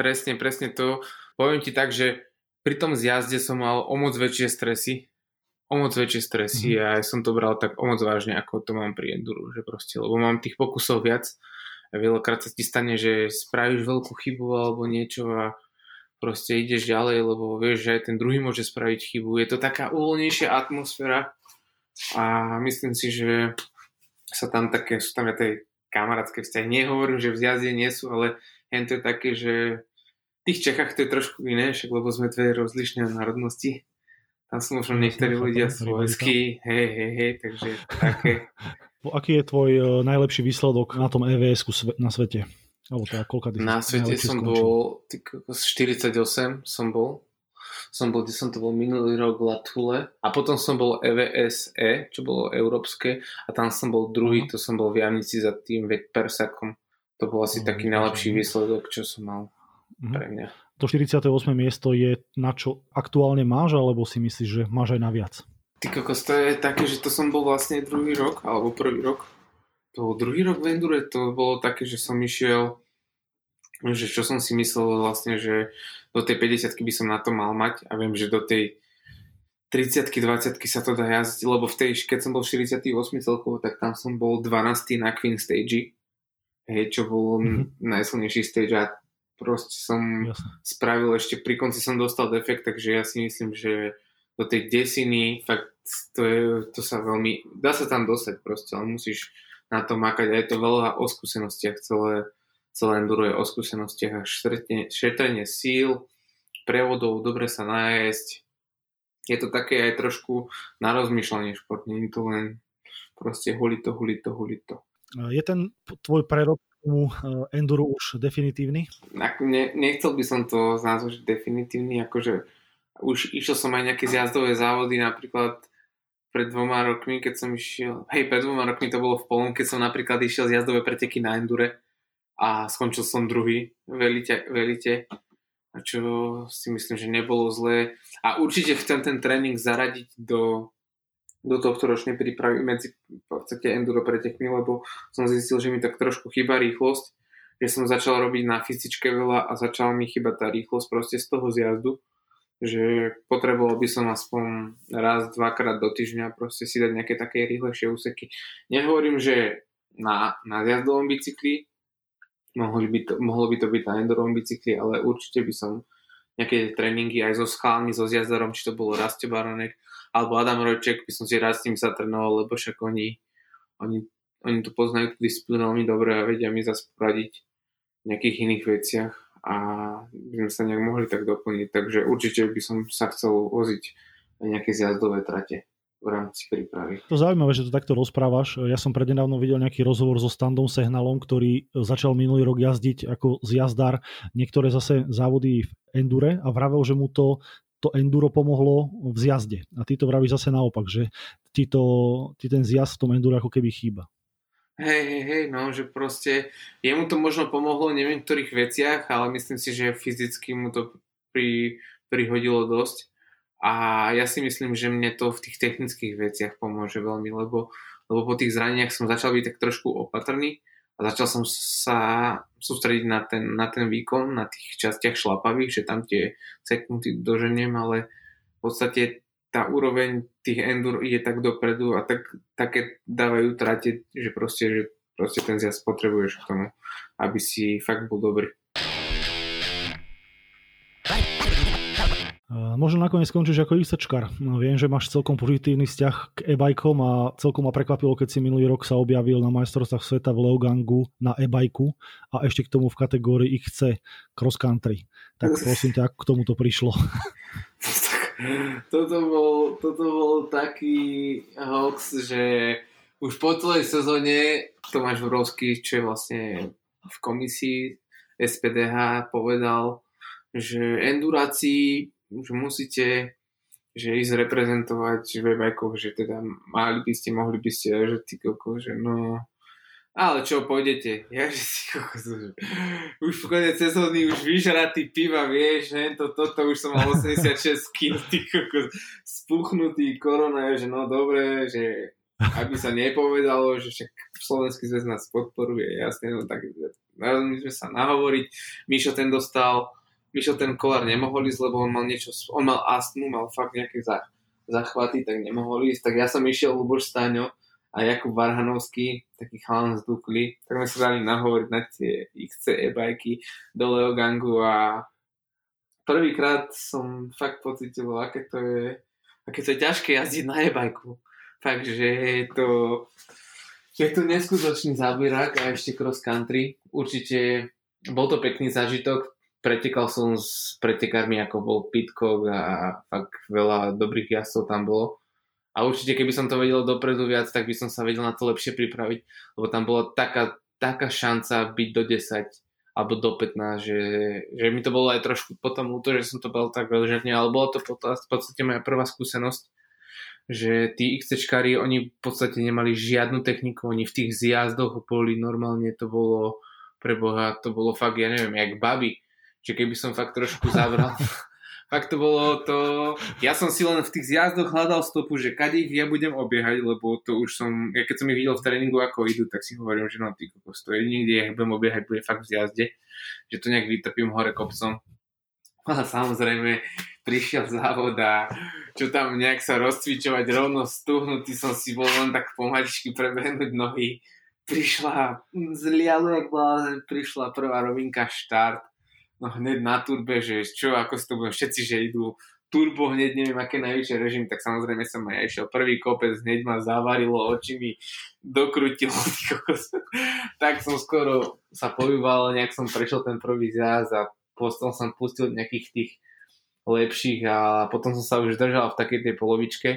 Presne, presne to. Poviem ti tak, že pri tom zjazde som mal o moc väčšie stresy, o moc väčšie stresy mm-hmm. a ja som to bral tak o moc vážne, ako to mám pri enduru, že proste, lebo mám tých pokusov viac a veľakrát sa ti stane, že spravíš veľkú chybu alebo niečo a proste ideš ďalej, lebo vieš, že aj ten druhý môže spraviť chybu. Je to taká uvoľnejšia atmosféra, a myslím si, že sa tam také, sú tam tej kamarátske vzťahy. Nehovorím, že v zjazde nie sú, ale jen to je také, že v tých Čechách to je trošku iné, však lebo sme dve rozlišné národnosti. Tam sú možno niektorí ľudia svojskí, hej, hej, hej, takže také. Aký je tvoj e, najlepší výsledok na tom evs na svete? Alebo teda koľka na svete som skončil? bol, 48 som bol som bol, kde som to bol minulý rok Latule a potom som bol EVSE, čo bolo európske a tam som bol druhý, uh-huh. to som bol v Jamnici za tým Vek Persakom. To bol asi uh-huh. taký najlepší výsledok, čo som mal uh-huh. pre mňa. To 48. miesto je na čo aktuálne máš, alebo si myslíš, že máš aj na viac? Ty kokos, to je také, že to som bol vlastne druhý rok, alebo prvý rok. To bol druhý rok v Endure, to bolo také, že som išiel že čo som si myslel vlastne, že do tej 50 by som na to mal mať a viem, že do tej 30 20 sa to dá jazdiť, lebo v tej, keď som bol 48 celkovo, tak tam som bol 12 na Queen Stage, hej, čo bol mm-hmm. najsilnejší stage a proste som Jasne. spravil ešte, pri konci som dostal defekt, takže ja si myslím, že do tej desiny, fakt to, je, to sa veľmi, dá sa tam dostať proste, ale musíš na to makať a je to veľa o skúsenostiach celé, celé enduro je o skúsenostiach a šetrenie síl, prevodov, dobre sa nájsť je to také aj trošku na rozmýšľanie šport, nie je to len proste hulito, hulito, hulito. Je ten tvoj prerok tomu enduro už definitívny? Ne, nechcel by som to nazvať definitívny, akože už išiel som aj nejaké zjazdové závody, napríklad pred dvoma rokmi, keď som išiel, hej, pred dvoma rokmi to bolo v Polom, keď som napríklad išiel zjazdové preteky na endure a skončil som druhý v elite, v elite čo si myslím, že nebolo zlé. A určite chcem ten tréning zaradiť do, do tohto ročnej prípravy medzi v podstate enduro pretekmi, lebo som zistil, že mi tak trošku chýba rýchlosť, že som začal robiť na fyzičke veľa a začala mi chýbať tá rýchlosť proste z toho zjazdu, že potreboval by som aspoň raz, dvakrát do týždňa proste si dať nejaké také rýchlejšie úseky. Nehovorím, že na, na zjazdovom bicykli, mohli by to, mohlo by to byť na endorovom bicykli, ale určite by som nejaké tréningy aj so schálmi, so zjazdorom, či to bolo Raste Baronek alebo Adam Rojček, by som si rád s tým zatrenoval, lebo však oni, oni, oni to poznajú tú disciplínu veľmi dobre a vedia mi zase poradiť v nejakých iných veciach a by sme sa nejak mohli tak doplniť. Takže určite by som sa chcel voziť nejaké zjazdové trate v rámci prípravy. To zaujímavé, že to takto rozprávaš. Ja som prednedávno videl nejaký rozhovor so Standom Sehnalom, ktorý začal minulý rok jazdiť ako zjazdár niektoré zase závody v endure a vravel, že mu to to enduro pomohlo v zjazde. A ty to vravíš zase naopak, že ti, to, ti ten zjazd v tom enduro ako keby chýba. Hej, hej, hej, no, že proste jemu to možno pomohlo v niektorých veciach, ale myslím si, že fyzicky mu to pri, prihodilo dosť. A ja si myslím, že mne to v tých technických veciach pomôže veľmi, lebo, lebo po tých zraneniach som začal byť tak trošku opatrný a začal som sa sústrediť na ten, na ten výkon, na tých častiach šlapavých, že tam tie seknuty doženiem, ale v podstate tá úroveň tých endur ide tak dopredu a tak, také dávajú trate, že proste, že proste ten zjazd potrebuješ k tomu, aby si fakt bol dobrý. Možno nakoniec skončíš ako ISčkar. No, viem, že máš celkom pozitívny vzťah k e-bajkom a celkom ma prekvapilo, keď si minulý rok sa objavil na majstrovstvách sveta v Leogangu na e-bajku a ešte k tomu v kategórii XC cross country. Tak *laughs* prosím ťa, ako k tomu to prišlo? toto, bol, toto bol taký hoax, že už po celej sezóne Tomáš Vrovský, čo je vlastne v komisii SPDH, povedal, že endurácii že musíte že ísť reprezentovať v bajkoch, že teda mali by ste, mohli by ste, že ty koko, že no... Ale čo, pôjdete? Ja, že si koko, že už v konec sezóny už vyžratý piva, vieš, že to, toto už som mal 86 kg, ty koko, spuchnutý korona, že no dobre, že aby sa nepovedalo, že však Slovenský zväz nás podporuje, jasne, no tak my sme sa nahovoriť, Mišo ten dostal Mišo ten kolár nemohol ísť, lebo on mal niečo, on mal astmu, mal fakt nejaké za, zachvaty, tak nemohol ísť. Tak ja som išiel Luboš Stáňo a Jakub Varhanovský, taký chalan z Dukly, tak sme sa dali nahovoriť na tie XC e-bajky do Leogangu a prvýkrát som fakt pocitoval, aké to je, aké to je ťažké jazdiť na e-bajku. Takže je to, je to neskutočný zábierak a ešte cross country. Určite bol to pekný zážitok, pretekal som s pretekármi ako bol Pitcock a fakt veľa dobrých jazdcov tam bolo. A určite keby som to vedel dopredu viac, tak by som sa vedel na to lepšie pripraviť, lebo tam bola taká, taká šanca byť do 10 alebo do 15, že, že mi to bolo aj trošku potom ľúto, že som to bol tak veľžerne, ale bolo to v podstate moja prvá skúsenosť, že tí XCčkári, oni v podstate nemali žiadnu techniku, oni v tých zjazdoch boli normálne, to bolo pre Boha, to bolo fakt, ja neviem, jak baby že keby som fakt trošku zavral. *laughs* fakt to bolo to... Ja som si len v tých zjazdoch hľadal stopu, že kade ich ja budem obiehať, lebo to už som... Ja keď som ich videl v tréningu, ako idú, tak si hovorím, že no ty kokos, to jediný, kde ja budem obiehať, bude fakt v zjazde, že to nejak vytrpím hore kopcom. *laughs* A samozrejme, prišiel závod a čo tam nejak sa rozcvičovať rovno stuhnutý som si bol len tak pomaličky prebehnúť nohy. Prišla, zlialo jak blázen, prišla prvá rovinka štart no hneď na turbe, že čo, ako si to budem, všetci, že idú turbo hneď, neviem, aké najvyššie režim, tak samozrejme som aj išiel prvý kopec, hneď ma zavarilo, oči mi dokrutilo, *laughs* tak som skoro sa pojúval, nejak som prešiel ten prvý zjazd a potom som pustil nejakých tých lepších a potom som sa už držal v takej tej polovičke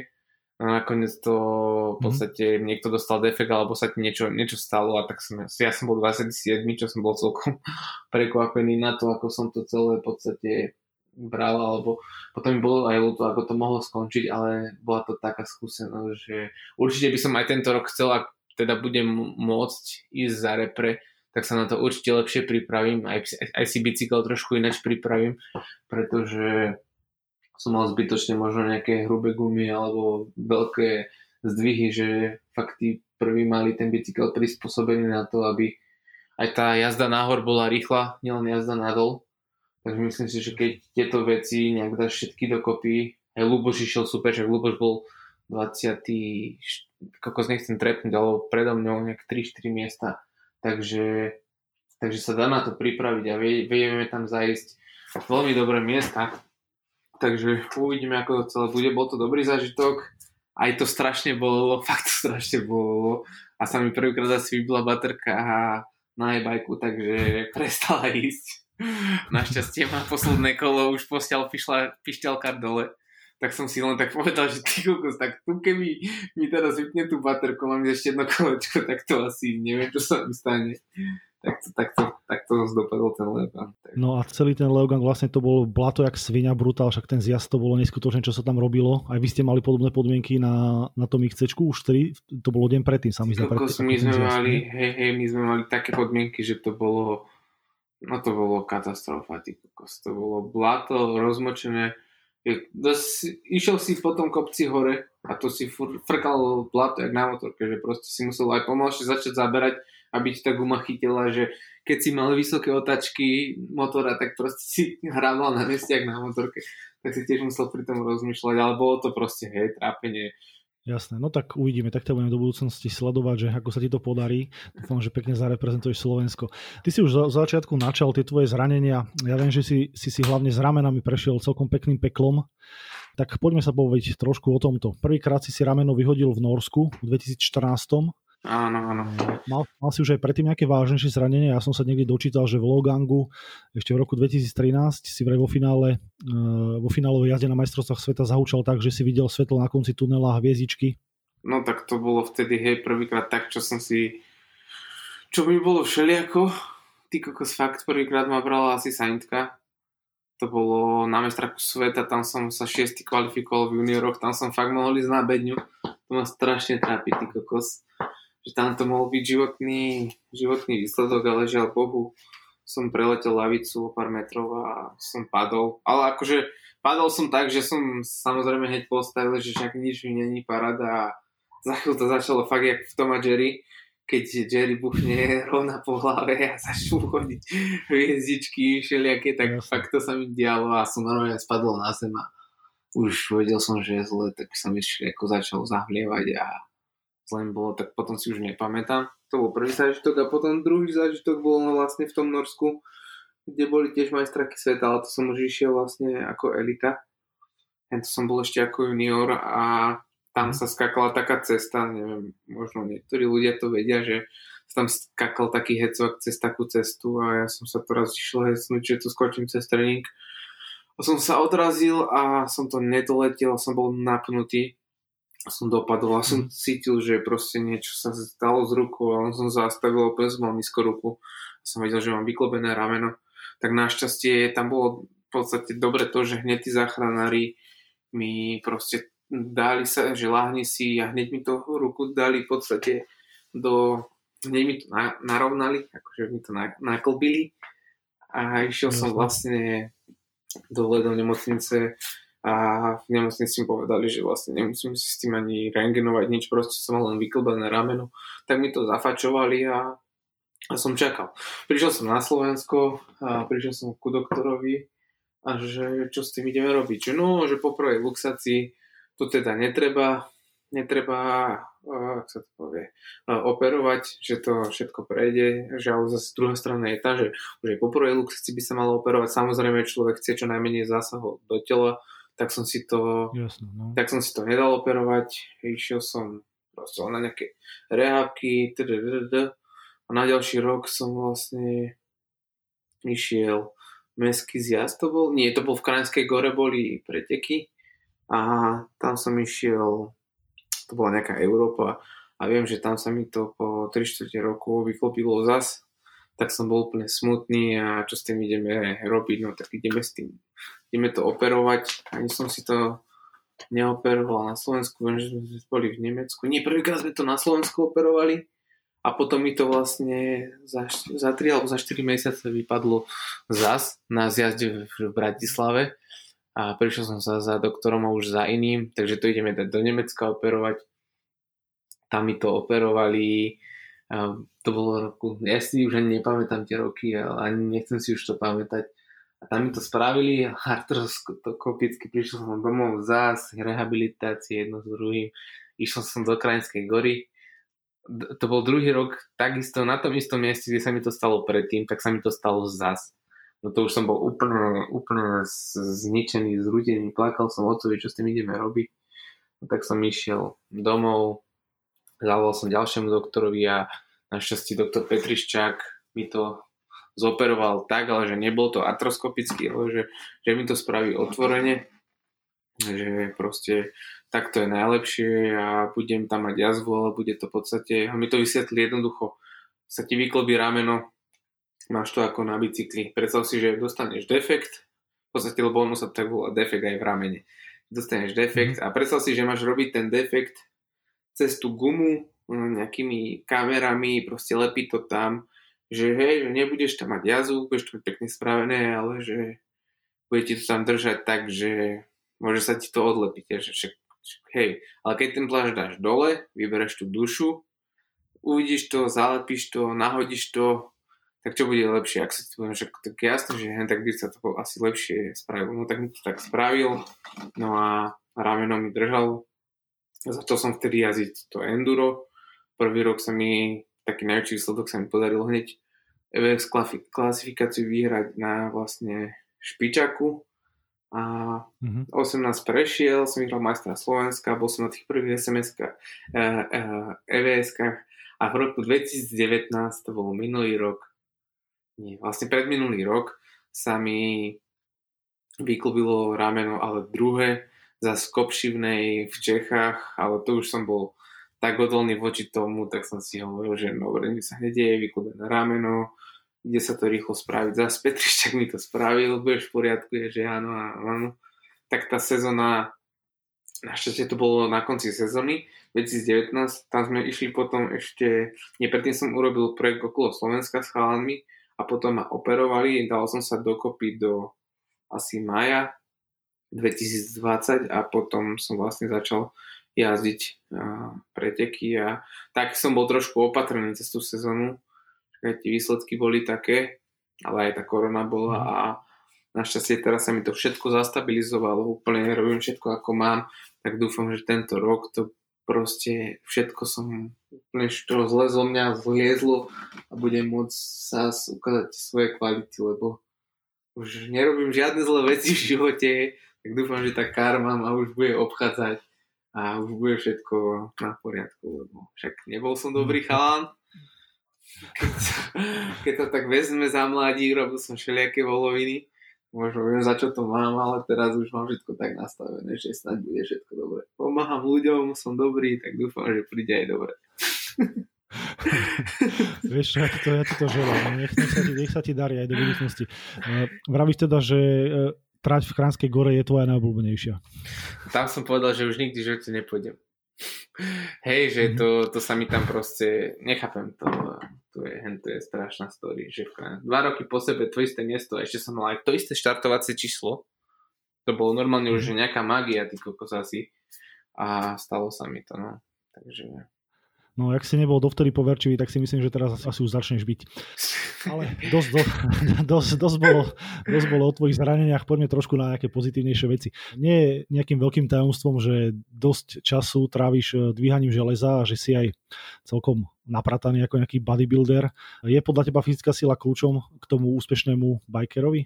a nakoniec to v mhm. podstate mm-hmm. niekto dostal defekt alebo sa ti niečo, niečo stalo a tak som, ja som bol 27, čo som bol celkom *laughs* prekvapený na to, ako som to celé v podstate bral, alebo potom mi bolo aj ľúto, ako to mohlo skončiť, ale bola to taká skúsenosť, že určite by som aj tento rok chcel, ak teda budem môcť ísť za repre, tak sa na to určite lepšie pripravím, aj, aj si bicykel trošku ináč pripravím, pretože som mal zbytočne možno nejaké hrubé gumy alebo veľké zdvihy, že fakt tí prví mali ten bicykel prispôsobený na to, aby aj tá jazda nahor bola rýchla, nielen jazda nadol, Takže myslím si, že keď tieto veci nejak dáš všetky dokopy, aj Luboš išiel super, že Luboš bol 20. kokos nechcem trepnúť, ale predo mňou nejak 3-4 miesta. Takže, takže sa dá na to pripraviť a vieme tam zajsť veľmi dobré miesta. Takže uvidíme, ako to celé bude. Bol to dobrý zážitok. Aj to strašne bolo, *laughs* fakt strašne bolo. A sa mi prvýkrát asi vybila baterka na e-bajku, takže prestala *laughs* ísť. Našťastie má posledné kolo, už postiaľ pišla, pišťalka dole. Tak som si len tak povedal, že ty kokos, tak tu keby mi teraz vypne tú baterku, mám ešte jedno kolečko, tak to asi neviem, čo sa mi stane. Tak to, tak to dopadol ten Leogang. No a celý ten Leogang vlastne to bolo blato jak svinia brutál, však ten zjazd to bolo neskutočné, čo sa tam robilo. Aj vy ste mali podobné podmienky na, na tom XC, už tedy, to bolo deň predtým, sami zdá. My sme mali, hej, hej, my sme mali také podmienky, že to bolo No to bolo katastrofa, ty kokos. To bolo blato, rozmočené. Išiel si po tom kopci hore a to si frkal blato jak na motorke, že proste si musel aj pomalšie začať zaberať, aby ti tá guma chytila, že keď si mal vysoké otačky motora, tak proste si *laughs* hrával na jak na motorke. Tak si tiež musel pri tom rozmýšľať, ale bolo to proste, hej, trápenie Jasné, no tak uvidíme, tak ťa budeme do budúcnosti sledovať, že ako sa ti to podarí. Dúfam, že pekne zareprezentuješ Slovensko. Ty si už za začiatku načal tie tvoje zranenia. Ja viem, že si, si si hlavne s ramenami prešiel celkom pekným peklom. Tak poďme sa povedať trošku o tomto. Prvýkrát si si rameno vyhodil v Norsku v 2014 Áno, áno. Mal, mal si už aj predtým nejaké vážnejšie zranenie. Ja som sa niekde dočítal, že v Logangu ešte v roku 2013 si vraj vo finále uh, vo finálovej jazde na majstrovstvách sveta zahúčal tak, že si videl svetlo na konci tunela a hviezdičky. No tak to bolo vtedy, hej, prvýkrát tak, čo som si... Čo mi bolo všelijako. Ty kokos fakt, prvýkrát ma brala asi Saintka. To bolo na mestraku sveta, tam som sa šiestý kvalifikoval v junioroch, tam som fakt mohol ísť na bedňu. To ma strašne trápi, ty kokos že tam to mohol byť životný, životný výsledok, ale žiaľ Bohu som preletel lavicu o pár metrov a som padol. Ale akože padol som tak, že som samozrejme hneď postavil, že však nič mi není parada a za chvíľu to začalo fakt jak v Tom a Jerry, keď Jerry buchne rovna po hlave a začnú chodiť hviezdičky všelijaké, tak fakt to sa mi dialo a som normálne spadol na zem a už vedel som, že je zle, tak sa mi ako začal zahlievať a zle bolo, tak potom si už nepamätám. To bol prvý zážitok a potom druhý zážitok bol vlastne v tom Norsku, kde boli tiež majstraky sveta, ale to som už išiel vlastne ako elita. To som bol ešte ako junior a tam sa skakala taká cesta, neviem, možno niektorí ľudia to vedia, že tam skakal taký hecovak cez takú cestu a ja som sa to raz išiel hecnúť, že tu skočím cez tréning. A som sa odrazil a som to nedoletel, som bol napnutý som dopadol a som mhm. cítil, že proste niečo sa stalo z rukou a on som zastavil opäť mal nízko ruku a som vedel, že mám vyklobené rameno. Tak našťastie tam bolo v podstate dobre to, že hneď tí záchranári mi proste dali sa, že láhni si a hneď mi to ruku dali v podstate do, hneď mi to na, narovnali, akože mi to na, naklbili a išiel som vlastne dole do nemocnice a v nemocnici mi povedali, že vlastne nemusím si s tým ani rengenovať nič, proste som mal len vyklbené rameno, tak mi to zafačovali a, a som čakal. Prišiel som na Slovensko a prišiel som ku doktorovi a že čo s tým ideme robiť. Že no, že po prvej luxácii to teda netreba, netreba, ak sa to povie, operovať, že to všetko prejde, že ale zase druhá strana je tá, že už aj po prvej luxácii by sa malo operovať. Samozrejme, človek chce čo najmenej zásahov do tela, tak som si to, Jasne, no. tak som si to nedal operovať, išiel som proste na nejaké rehábky, a na ďalší rok som vlastne išiel meský zjazd to bol, nie, to bol v Krajinskej gore, boli preteky. A tam som išiel, to bola nejaká Európa. A viem, že tam sa mi to po 3 4 rokov vyklopilo zas, tak som bol úplne smutný a čo s tým ideme robiť, no tak ideme s tým, ideme to operovať, ani som si to neoperoval na Slovensku, viem, že sme boli v Nemecku, nie, prvýkrát sme to na Slovensku operovali, a potom mi to vlastne za, za 3 alebo za 4 mesiace vypadlo zas na zjazde v Bratislave a prišiel som sa za doktorom a už za iným, takže to ideme dať do Nemecka operovať. Tam mi to operovali, a to bolo roku, ja si už ani nepamätám tie roky, ale ani nechcem si už to pamätať. A tam mi to spravili, artroskopicky prišiel som domov zás, rehabilitácie jedno s druhým. Išiel som do Krajinskej gory, to bol druhý rok takisto na tom istom mieste, kde sa mi to stalo predtým, tak sa mi to stalo zas. No to už som bol úplne, úplne zničený, zrudený, plakal som otcovi, čo s tým ideme robiť. No tak som išiel domov, zavolal som ďalšiemu doktorovi a našťastie doktor Petriščák mi to zoperoval tak, ale že nebol to atroskopicky, ale že, že mi to spraví otvorene, že proste tak to je najlepšie a budem tam mať jazvu, ale bude to v podstate, a mi to vysvetlí jednoducho, sa ti vyklobí rameno, máš to ako na bicykli. Predstav si, že dostaneš defekt, v podstate, lebo ono sa tak volá defekt aj v ramene. Dostaneš defekt mhm. a predstav si, že máš robiť ten defekt cez tú gumu, nejakými kamerami, proste lepí to tam, že hej, že nebudeš tam mať jazu, budeš to mať pekne spravené, ale že bude ti to tam držať tak, že môže sa ti to odlepiť, že však hej, ale keď ten plášť dáš dole, vybereš tú dušu, uvidíš to, zalepíš to, nahodíš to, tak čo bude lepšie? Ak sa ti poviem, že tak jasne, že hen, tak by sa to asi lepšie spravilo. No tak mi to tak spravil, no a rameno mi držal. Začal som vtedy jazdiť to enduro. Prvý rok sa mi, taký najväčší výsledok sa mi podarilo hneď EVS klasifikáciu vyhrať na vlastne špičaku, a mm-hmm. 18 prešiel, som vyhral majstra Slovenska, bol som na tých prvých SMS-kách, e, e, EVS-kách a v roku 2019, to bol minulý rok, nie, vlastne predminulý rok, sa mi vyklubilo rameno, ale druhé za skopšivnej v Čechách, ale to už som bol tak odolný voči tomu, tak som si hovoril, že no, nič sa nedieje, vyklubené rameno, ide sa to rýchlo spraviť. Zas Petrišťak *laughs* mi to spravil, budeš v poriadku, je, že áno, áno. Tak tá sezóna, našťastie to bolo na konci sezóny 2019, tam sme išli potom ešte, nie som urobil projekt okolo Slovenska s chalanmi a potom ma operovali, dal som sa dokopy do asi maja 2020 a potom som vlastne začal jazdiť preteky a tak som bol trošku opatrný cez tú sezónu, aj tie výsledky boli také, ale aj tá korona bola a našťastie teraz sa mi to všetko zastabilizovalo, úplne robím všetko ako mám, tak dúfam, že tento rok to proste všetko som úplne čo zle zo mňa zliezlo a budem môcť sa ukázať svoje kvality, lebo už nerobím žiadne zlé veci v živote, tak dúfam, že tá karma ma už bude obchádzať a už bude všetko na poriadku, lebo však nebol som dobrý chalán, keď, keď to tak vezme za mladí, robil som všelijaké voloviny, možno viem, za čo to mám, ale teraz už mám všetko tak nastavené, že snáď bude všetko dobre. Pomáham ľuďom, som dobrý, tak dúfam, že príde aj dobre. *laughs* Vieš čo, ja ti to, ja ti to želám. Nech, nech, sa ti, nech sa ti darí aj do budúcnosti. Uh, vravíš teda, že uh, trať v Kránskej gore je tvoja najobľúbenejšia. Tam som povedal, že už nikdy živote nepôjdem. Hej, že mm-hmm. to, to sa mi tam proste, nechápem to, to je, to je strašná story, že v dva roky po sebe to isté miesto, ešte som mal aj to isté štartovacie číslo, to bolo normálne už mhm. nejaká magia, ty kokos asi, a stalo sa mi to, no, takže No, ak si nebol dovtedy poverčivý, tak si myslím, že teraz asi už začneš byť. Ale dosť, dosť, *laughs* dosť, dosť, bolo, dosť bolo o tvojich zraneniach. Poďme trošku na nejaké pozitívnejšie veci. Nie je nejakým veľkým tajomstvom, že dosť času tráviš eh, dvíhaním železa a že si aj celkom naprataný ako nejaký bodybuilder. Je podľa teba fyzická sila kľúčom k tomu úspešnému bikerovi?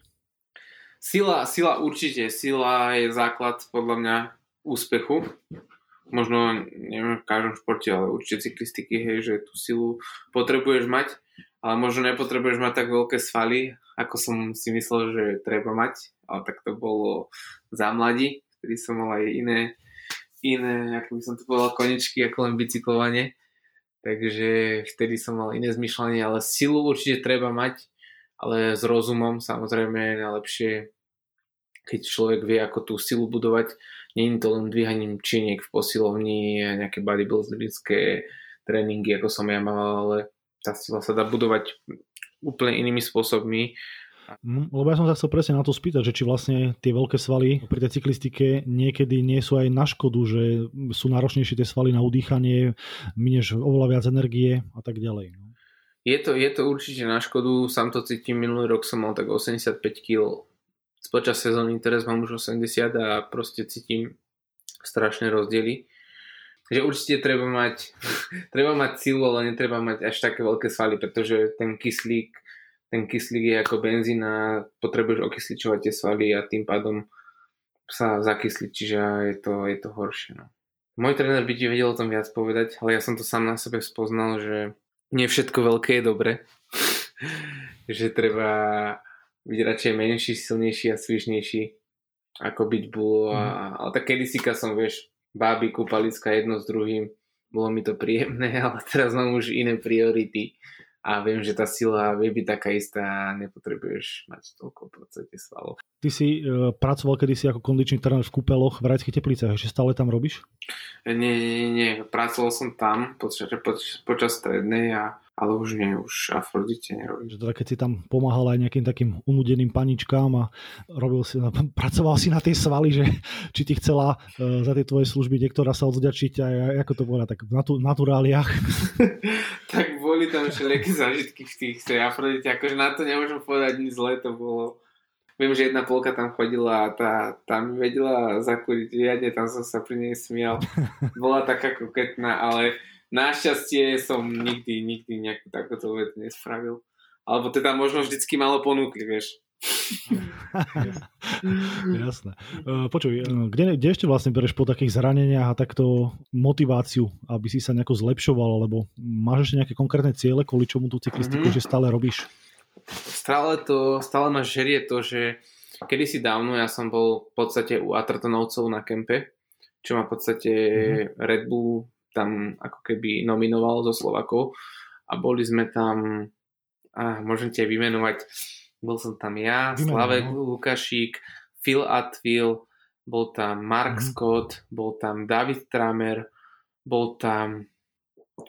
Sila, sila určite. Sila je základ podľa mňa úspechu možno neviem v každom športe, ale určite cyklistiky, hej, že tú silu potrebuješ mať, ale možno nepotrebuješ mať tak veľké svaly, ako som si myslel, že treba mať, ale tak to bolo za mladí, kedy som mal aj iné, iné, ako by som to povedal, konečky ako len bicyklovanie. Takže vtedy som mal iné zmyšľanie, ale silu určite treba mať, ale s rozumom samozrejme je najlepšie, keď človek vie, ako tú silu budovať. Není to len dvíhaním činiek v posilovni, nejaké bodybuilderické tréningy, ako som ja mal, ale tá sila sa dá budovať úplne inými spôsobmi lebo ja som sa chcel presne na to spýtať, že či vlastne tie veľké svaly pri tej cyklistike niekedy nie sú aj na škodu, že sú náročnejšie tie svaly na udýchanie, minieš oveľa viac energie a tak ďalej. No. Je to, je to určite na škodu, sám to cítim, minulý rok som mal tak 85 kg, počas sezóny teraz mám už 80 a proste cítim strašné rozdiely. Takže určite treba mať, *laughs* treba mať silu, ale netreba mať až také veľké svaly, pretože ten kyslík ten kyslík je ako benzín a potrebuješ okysličovať tie svaly a tým pádom sa zakysliť, čiže je to, je to horšie. No. Môj tréner by ti vedel o tom viac povedať, ale ja som to sám na sebe spoznal, že nie všetko veľké je dobre. *laughs* že treba byť radšej menší, silnejší a svižnejší ako byť bull. A, mm. Ale tak kedysika som, vieš, báby, kúpaliska jedno s druhým, bolo mi to príjemné, *laughs* ale teraz mám už iné priority a viem, že tá sila vie byť taká istá a nepotrebuješ mať toľko v podstate svalov. Ty si e, pracoval kedysi ako kondičný tréner v Kúpeloch v Rajských teplicách, ešte stále tam robíš? Nie, nie, nie, pracoval som tam počas, počas, počas strednej a ale už nie, už Afrodite nerobím. Že teda keď si tam pomáhal aj nejakým takým unudeným paničkám a robil si, *laughs* pracoval si na tej svaly, že či ti chcela uh, za tie tvoje služby niektorá sa odzďačiť a ako to povedať, tak v natu- naturáliách. *laughs* tak boli tam všelijaké zážitky v tých tej Afrodite, akože na to nemôžem povedať nič zlé, to bolo Viem, že jedna polka tam chodila a tá, tam vedela zakúriť riadne, tam som sa pri nej smial. *laughs* Bola taká koketná, ale Našťastie som nikdy, nikdy nejakú takúto vec nespravil. Alebo teda možno vždycky malo ponúkli, vieš. *laughs* Jasné. E, počuj, e, kde, kde ešte vlastne bereš po takých zraneniach a takto motiváciu, aby si sa nejako zlepšoval, alebo máš ešte nejaké konkrétne ciele, kvôli čomu tú cyklistiku mm-hmm. že stále robíš? Stále to, stále ma žerie to, že kedysi dávno ja som bol v podstate u Atrtonovcov na kempe, čo má v podstate mm-hmm. Red Bull tam ako keby nominoval zo Slovakov a boli sme tam, a môžem vymenovať, bol som tam ja, Vymenujem. Slavek no. Lukašík, Phil Atwil, bol tam Mark mm-hmm. Scott, bol tam David Tramer, bol tam,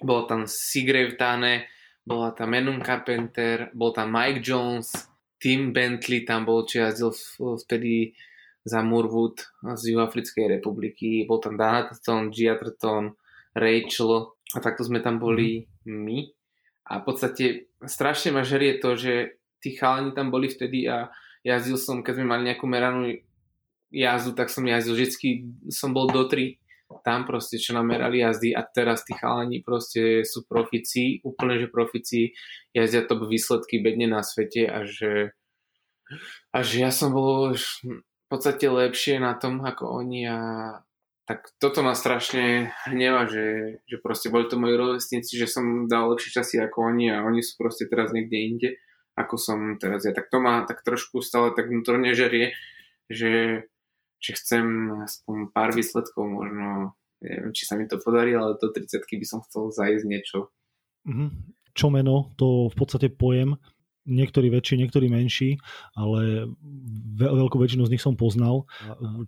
bol tam Sigrave Tane, bola tam Menum Carpenter, bol tam Mike Jones, Tim Bentley tam bol, či jazdil vtedy za Murwood z Juhoafrickej republiky, bol tam Danaton, Giatterton, Rachel a takto sme tam boli mm. my. A v podstate strašne ma žerie to, že tí chalani tam boli vtedy a jazdil som, keď sme mali nejakú meranú jazdu, tak som jazdil, vždycky som bol do 3 tam proste, čo nám merali jazdy a teraz tí chalani proste sú profici, úplne že profici, jazdia top výsledky bedne na svete a že, a že ja som bol v podstate lepšie na tom ako oni a tak toto ma strašne hneva, že, že proste boli to moji rovesníci, že som dal lepšie časy ako oni a oni sú proste teraz niekde inde, ako som teraz ja. Tak to ma tak trošku stále tak vnútorne žerie, že, že chcem aspoň pár výsledkov možno, neviem, či sa mi to podarí, ale do 30 by som chcel zajsť niečo. Mm-hmm. Čo meno, to v podstate pojem, niektorí väčší, niektorí menší, ale veľkú väčšinu z nich som poznal.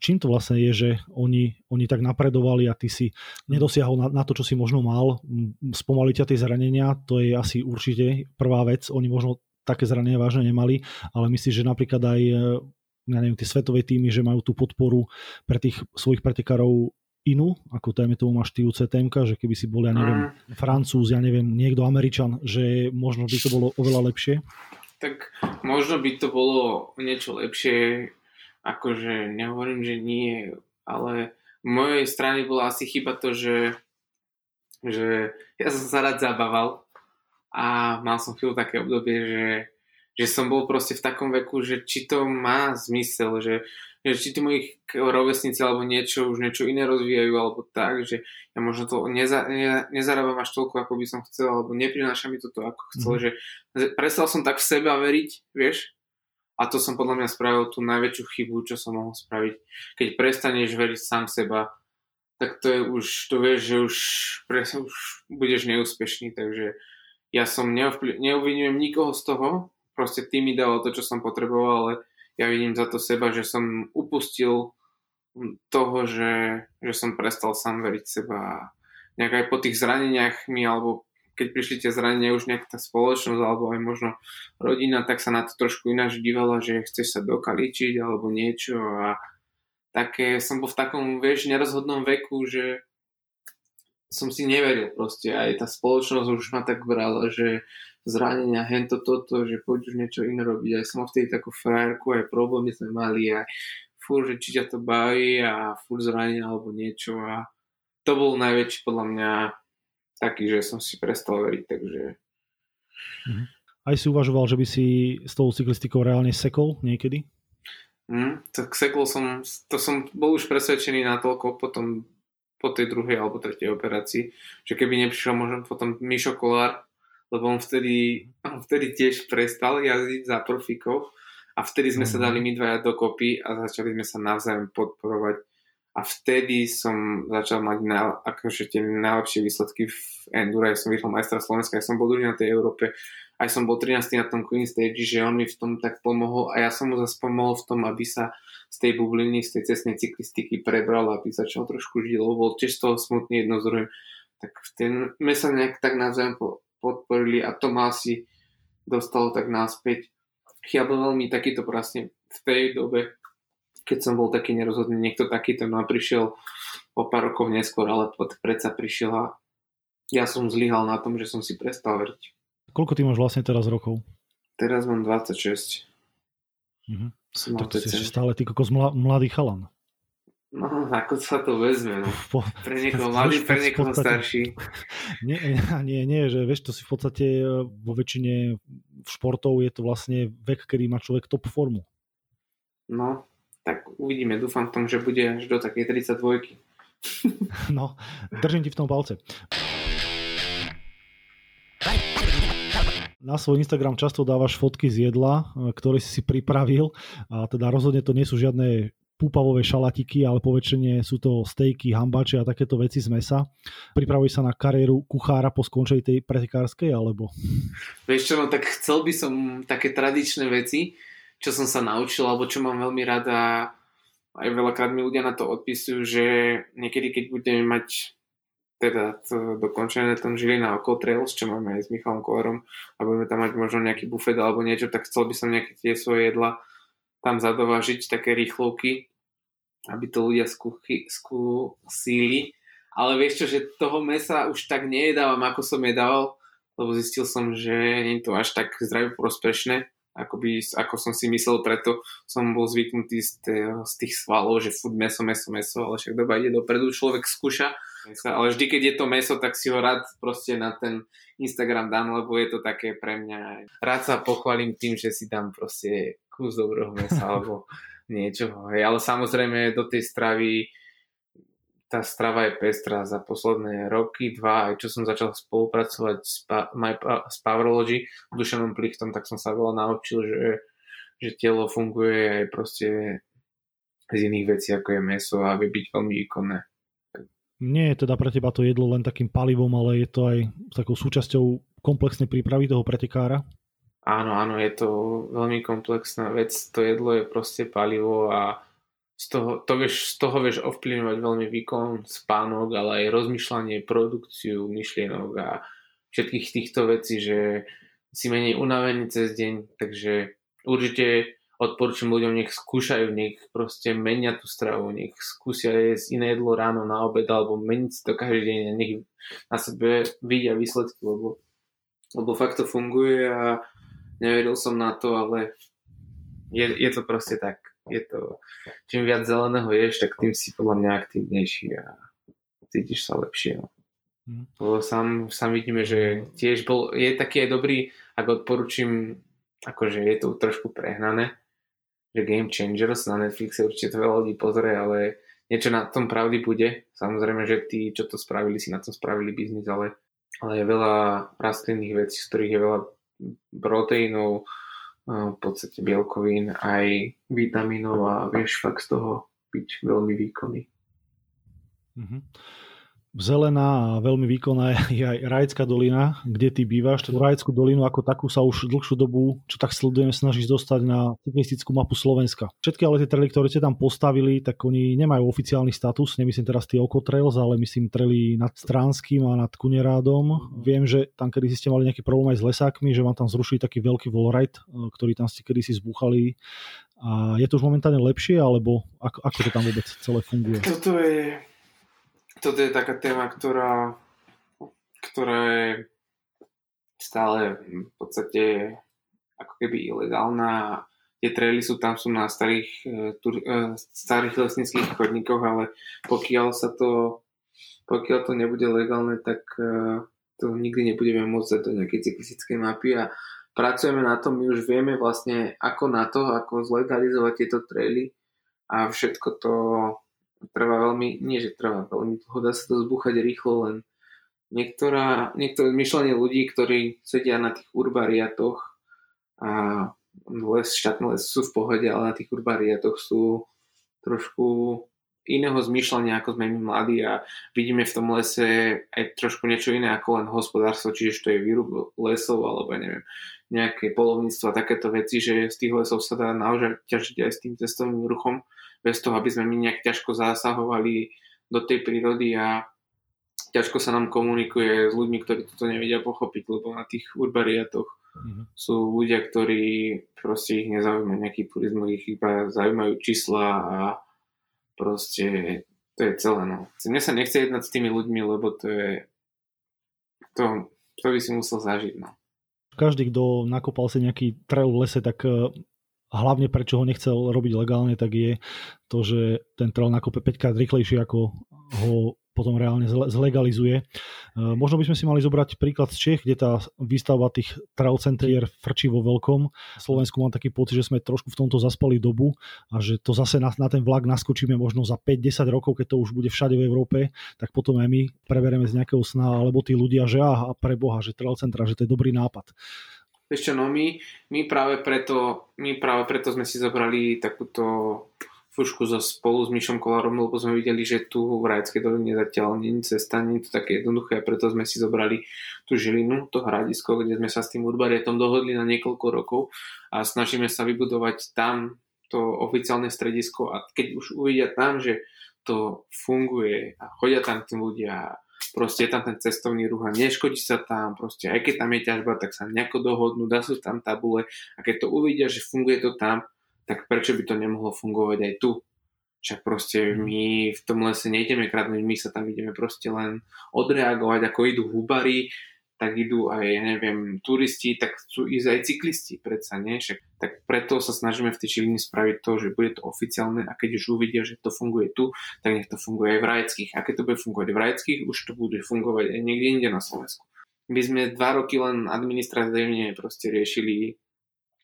Čím to vlastne je, že oni, oni tak napredovali a ty si nedosiahol na, na to, čo si možno mal, spomali ťa tie zranenia, to je asi určite prvá vec. Oni možno také zranenia vážne nemali, ale myslíš, že napríklad aj ja neviem, tie svetové týmy, že majú tú podporu pre tých svojich pretekárov inú, ako tajme tomu máš ty UCTM, že keby si bol, ja neviem, mm. Francúz, ja neviem, niekto Američan, že možno by to bolo oveľa lepšie? Tak možno by to bolo niečo lepšie, akože nehovorím, že nie, ale v mojej strane bola asi chyba to, že, že ja som sa rád zabával a mal som chvíľu také obdobie, že, že som bol proste v takom veku, že či to má zmysel, že že či tí moji rovesníci alebo niečo, už niečo iné rozvíjajú, alebo tak, že ja možno to neza, ne, nezarábam až toľko, ako by som chcel, alebo neprináša mi to to, ako chcel, mm. že prestal som tak v seba veriť, vieš, a to som podľa mňa spravil tú najväčšiu chybu, čo som mohol spraviť. Keď prestaneš veriť sám seba, tak to je už, to vieš, že už, pre, už budeš neúspešný, takže ja som neovpl- neobvinujem nikoho z toho, proste ty mi dal to, čo som potreboval, ale ja vidím za to seba, že som upustil toho, že, že som prestal sám veriť seba a nejak aj po tých zraneniach mi, alebo keď prišli tie zranenia už nejak tá spoločnosť alebo aj možno rodina, tak sa na to trošku ináč dívala, že chceš sa dokaličiť alebo niečo a také som bol v takom, vieš, nerozhodnom veku, že som si neveril proste. Aj tá spoločnosť už ma tak brala, že zranenia, hento, toto, že poď už niečo iné robiť. Aj som vtedy takú frajerku, aj problémy sme mali, aj fur, že či ťa to baví a fur zranenia alebo niečo a to bol najväčší podľa mňa taký, že som si prestal veriť, takže... Mhm. Aj si uvažoval, že by si s tou cyklistikou reálne sekol niekedy? Mm, tak sekol som, to som bol už presvedčený natoľko potom po tej druhej alebo tretej operácii, že keby neprišiel možno potom Mišo Kolár, lebo on vtedy, on vtedy tiež prestal jazdiť za profikov a vtedy sme mm. sa mhm. dali my dvaja dokopy a začali sme sa navzájom podporovať a vtedy som začal mať na, akože tie najlepšie výsledky v Endure, ja som vyhral majstra Slovenska, ja som bol druhý na tej Európe, aj som bol 13. na tom Queen Stage, že on mi v tom tak pomohol a ja som mu zase pomohol v tom, aby sa z tej bubliny, z tej cestnej cyklistiky prebral, aby začal trošku žiť, lebo bol tiež z toho smutný jedno z druhým. Tak ten, my sa nejak tak navzájom podporili a to ma asi dostalo tak náspäť. Ja bol veľmi takýto vlastne v tej dobe keď som bol taký nerozhodný, niekto takýto, no a prišiel o pár rokov neskôr, ale predsa prišiel a ja som zlyhal na tom, že som si prestal veriť. Koľko ty máš vlastne teraz rokov? Teraz mám 26. Mhm. Som tak to si ešte stále ty kokos mladý chalan. No, ako sa to vezme, no. Pre niekoho mladý, *laughs* pre niekoho starší. Nie, *laughs* nie, nie, že vieš, to si v podstate e, vo väčšine športov je to vlastne vek, kedy má človek top formu. No, tak uvidíme. Dúfam v tom, že bude až do takej 32. *laughs* No, držím ti v tom palce. Na svoj Instagram často dávaš fotky z jedla, ktoré si si pripravil a teda rozhodne to nie sú žiadne púpavové šalatiky, ale poväčšine sú to stejky, hambače a takéto veci z mesa. Pripravuješ sa na kariéru kuchára po skončení tej pretekárskej, alebo? Vieš čo, no tak chcel by som také tradičné veci, čo som sa naučil, alebo čo mám veľmi rada, aj veľakrát mi ľudia na to odpisujú, že niekedy, keď budeme mať teda to dokončené tom Žilina Oko Trails, čo máme aj s Michalom Kolerom a budeme tam mať možno nejaký bufet alebo niečo, tak chcel by som nejaké tie svoje jedla tam zadovážiť, také rýchlovky, aby to ľudia skúsili. Ale vieš čo, že toho mesa už tak nejedávam, ako som jedával, lebo zistil som, že nie je to až tak zdraví prospešné akoby, ako som si myslel, preto som bol zvyknutý z, tých, z tých svalov, že furt meso, meso, meso, ale však doba ide dopredu, človek skúša, ale vždy, keď je to meso, tak si ho rád proste na ten Instagram dám, lebo je to také pre mňa, rád sa pochválim tým, že si dám proste kus dobrého mesa alebo *laughs* niečo, ale samozrejme do tej stravy tá strava je pestrá za posledné roky, dva, aj čo som začal spolupracovať s, pa, my, s Powerlogy, dušenom plichtom, tak som sa veľa naučil, že, že telo funguje aj proste z iných vecí, ako je meso a vie byť veľmi výkonné. Nie je teda pre teba to jedlo len takým palivom, ale je to aj takou súčasťou komplexnej prípravy toho pretekára? Áno, áno, je to veľmi komplexná vec. To jedlo je proste palivo a z toho, to vieš, z toho vieš ovplyvňovať veľmi výkon, spánok, ale aj rozmýšľanie, produkciu myšlienok a všetkých týchto vecí, že si menej unavený cez deň, takže určite odporúčam ľuďom, nech skúšajú, nech proste menia tú stravu, nech skúsia jesť iné jedlo ráno na obed alebo meniť si to každý deň a nech na sebe vidia výsledky, lebo, lebo fakt to funguje a neveril som na to, ale je, je to proste tak je to, čím viac zeleného ješ, tak tým si podľa mňa aktívnejší a cítiš sa lepšie. No. Hmm. Lebo sám, sám vidíme, že tiež bol, je taký aj dobrý, ak odporúčim, akože je to trošku prehnané, že Game Changers na Netflixe určite to veľa ľudí pozrie, ale niečo na tom pravdy bude. Samozrejme, že tí, čo to spravili, si na tom spravili biznis, ale, ale je veľa rastlinných vecí, z ktorých je veľa proteínov, v podstate bielkovín, aj vitamínov a vieš fakt z toho byť veľmi výkonný. Mm-hmm zelená a veľmi výkonná je *laughs* aj Rajecká dolina, kde ty bývaš. Tú Rajeckú dolinu ako takú sa už dlhšiu dobu, čo tak sledujeme, snažíš dostať na cyklistickú mapu Slovenska. Všetky ale tie trely, ktoré ste tam postavili, tak oni nemajú oficiálny status, nemyslím teraz tie Oko Trails, ale myslím trely nad Stránským a nad Kunerádom. Viem, že tam kedy ste mali nejaký problém aj s lesákmi, že vám tam zrušili taký veľký wallride, e, ktorý tam ste kedysi zbúchali. A je to už momentálne lepšie, alebo ako, ako to tam vôbec celé funguje? Toto je toto je taká téma, ktorá, ktorá je stále v podstate ako keby ilegálna. Tie traily sú tam sú na starých, e, tur, e, starých lesnických chodníkoch, ale pokiaľ sa to pokiaľ to nebude legálne, tak e, to nikdy nebudeme môcť dať do nejakej cyklistickej mapy a pracujeme na tom, my už vieme vlastne ako na to, ako zlegalizovať tieto traily a všetko to trvá veľmi, nie že trvá veľmi dlho, dá sa to zbúchať rýchlo, len niektorá, niektoré myšlenie ľudí, ktorí sedia na tých urbariatoch a les, štátne les sú v pohode, ale na tých urbariatoch sú trošku iného zmýšľania, ako sme my mladí a vidíme v tom lese aj trošku niečo iné ako len hospodárstvo, čiže to je výrub lesov alebo neviem, nejaké polovníctvo a takéto veci, že z tých lesov sa dá naozaj ťažiť aj s tým cestovným ruchom bez toho, aby sme my nejak ťažko zasahovali do tej prírody a ťažko sa nám komunikuje s ľuďmi, ktorí toto nevedia pochopiť, lebo na tých urbariatoch mm-hmm. sú ľudia, ktorí proste ich nezaujíma nejaký turizmus, ich iba zaujímajú čísla a proste to je celé. No. Mne sa nechce jednať s tými ľuďmi, lebo to je to, to by si musel zažiť. No. Každý, kto nakopal si nejaký trail v lese, tak a hlavne prečo ho nechcel robiť legálne, tak je to, že ten trail nakope 5 krát rýchlejšie ako ho potom reálne zlegalizuje. E, možno by sme si mali zobrať príklad z Čech, kde tá výstavba tých trail centier frčí vo veľkom. V Slovensku mám taký pocit, že sme trošku v tomto zaspali dobu a že to zase na, na ten vlak naskočíme možno za 5-10 rokov, keď to už bude všade v Európe, tak potom aj my prebereme z nejakého sna, alebo tí ľudia, že aha, pre Boha, že trail centra, že to je dobrý nápad. Vieš čo, no my, my, práve preto, my práve preto sme si zobrali takúto fušku so spolu s Myšom Kolárom, lebo sme videli, že tu v Rajeckej doline zatiaľ nie je cesta, nie je to také jednoduché a preto sme si zobrali tú Žilinu, to hradisko, kde sme sa s tým urbariatom dohodli na niekoľko rokov a snažíme sa vybudovať tam to oficiálne stredisko a keď už uvidia tam, že to funguje a chodia tam tí ľudia proste je tam ten cestovný ruch a neškodí sa tam, proste aj keď tam je ťažba, tak sa nejako dohodnú, dá sú tam tabule a keď to uvidia, že funguje to tam, tak prečo by to nemohlo fungovať aj tu? Však proste my v tom lese nejdeme kradnúť, my sa tam ideme proste len odreagovať, ako idú hubary, tak idú aj, ja neviem, turisti, tak chcú ísť aj cyklisti, predsa nie? Však, tak preto sa snažíme v tej Žiline spraviť to, že bude to oficiálne a keď už uvidia, že to funguje tu, tak nech to funguje aj v Rajeckých. A keď to bude fungovať v Rajeckých, už to bude fungovať aj niekde inde na Slovensku. My sme dva roky len administratívne proste riešili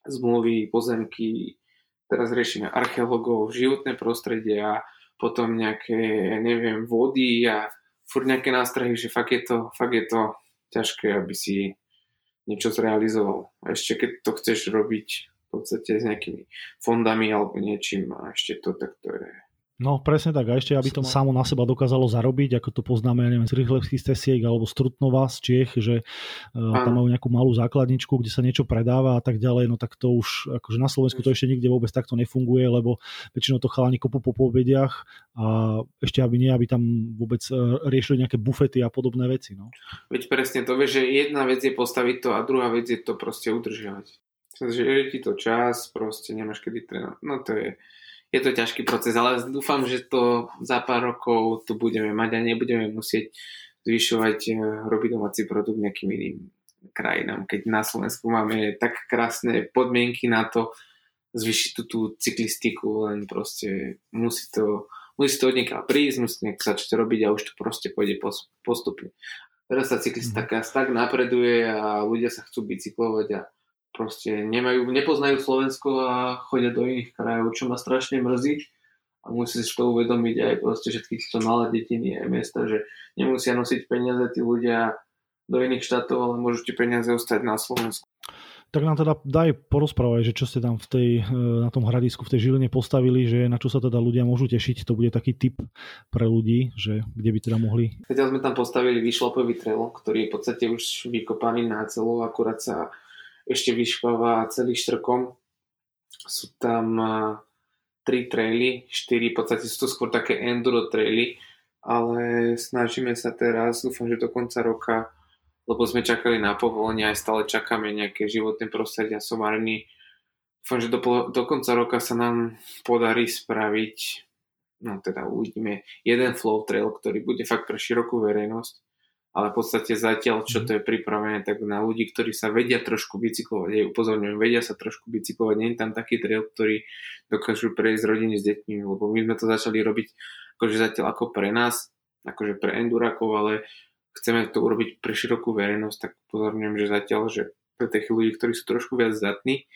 zmluvy, pozemky, teraz riešime archeológov, životné prostredie a potom nejaké, neviem, vody a furt nejaké nástrahy, že fakt je to, fakt je to ťažké, aby si niečo zrealizoval. A ešte keď to chceš robiť v podstate s nejakými fondami alebo niečím a ešte to, tak to je No presne tak, a ešte aby to samo na seba dokázalo zarobiť, ako to poznáme, ja neviem, z rýchlevských stesiek alebo z Trutnova z Čiech, že uh, tam majú nejakú malú základničku, kde sa niečo predáva a tak ďalej, no tak to už, akože na Slovensku to ešte nikde vôbec takto nefunguje, lebo väčšinou to chalani kopu po pobediach a ešte aby nie, aby tam vôbec uh, riešili nejaké bufety a podobné veci. No. Veď presne to, vieš, že jedna vec je postaviť to a druhá vec je to proste udržiavať. Že ti to čas, proste nemáš kedy trénovať. No to je, je to ťažký proces, ale dúfam, že to za pár rokov tu budeme mať a nebudeme musieť zvyšovať eh, robiť domáci produkt nejakým iným krajinám. Keď na Slovensku máme tak krásne podmienky na to zvyšiť tú, tú cyklistiku, len proste musí to, musí to od niekiaľ prísť, musí niekto začať robiť a už to proste pôjde postupne. Teraz sa cyklistika mm. tak napreduje a ľudia sa chcú bicyklovať a proste nemajú, nepoznajú Slovensko a chodia do iných krajov, čo ma strašne mrzí a musí si to uvedomiť aj proste všetky tieto malé detiny aj miesta, že nemusia nosiť peniaze tí ľudia do iných štátov, ale môžu ti peniaze ostať na Slovensku. Tak nám teda daj porozprávať, že čo ste tam v tej, e, na tom hradisku, v tej Žiline postavili, že na čo sa teda ľudia môžu tešiť. To bude taký tip pre ľudí, že kde by teda mohli. Zatiaľ sme tam postavili vyšlapový trail, ktorý je v podstate už vykopaný na celú, akurát sa ešte vyšpáva celý štrkom. Sú tam e, tri traily, štyri, v podstate sú to skôr také enduro traily, ale snažíme sa teraz, dúfam, že do konca roka lebo sme čakali na povolenie, aj stále čakáme nejaké životné prostredia somárny. Dúfam, že do, do konca roka sa nám podarí spraviť, no teda uvidíme, jeden flow trail, ktorý bude fakt pre širokú verejnosť, ale v podstate zatiaľ, čo to je pripravené, tak na ľudí, ktorí sa vedia trošku bicyklovať, aj upozorňujem, vedia sa trošku bicyklovať, nie je tam taký trail, ktorý dokážu prejsť rodiny s deťmi, lebo my sme to začali robiť akože zatiaľ ako pre nás, akože pre endurakov, ale chceme to urobiť pre širokú verejnosť, tak pozorňujem, že zatiaľ, že pre tých ľudí, ktorí sú trošku viac zdatní,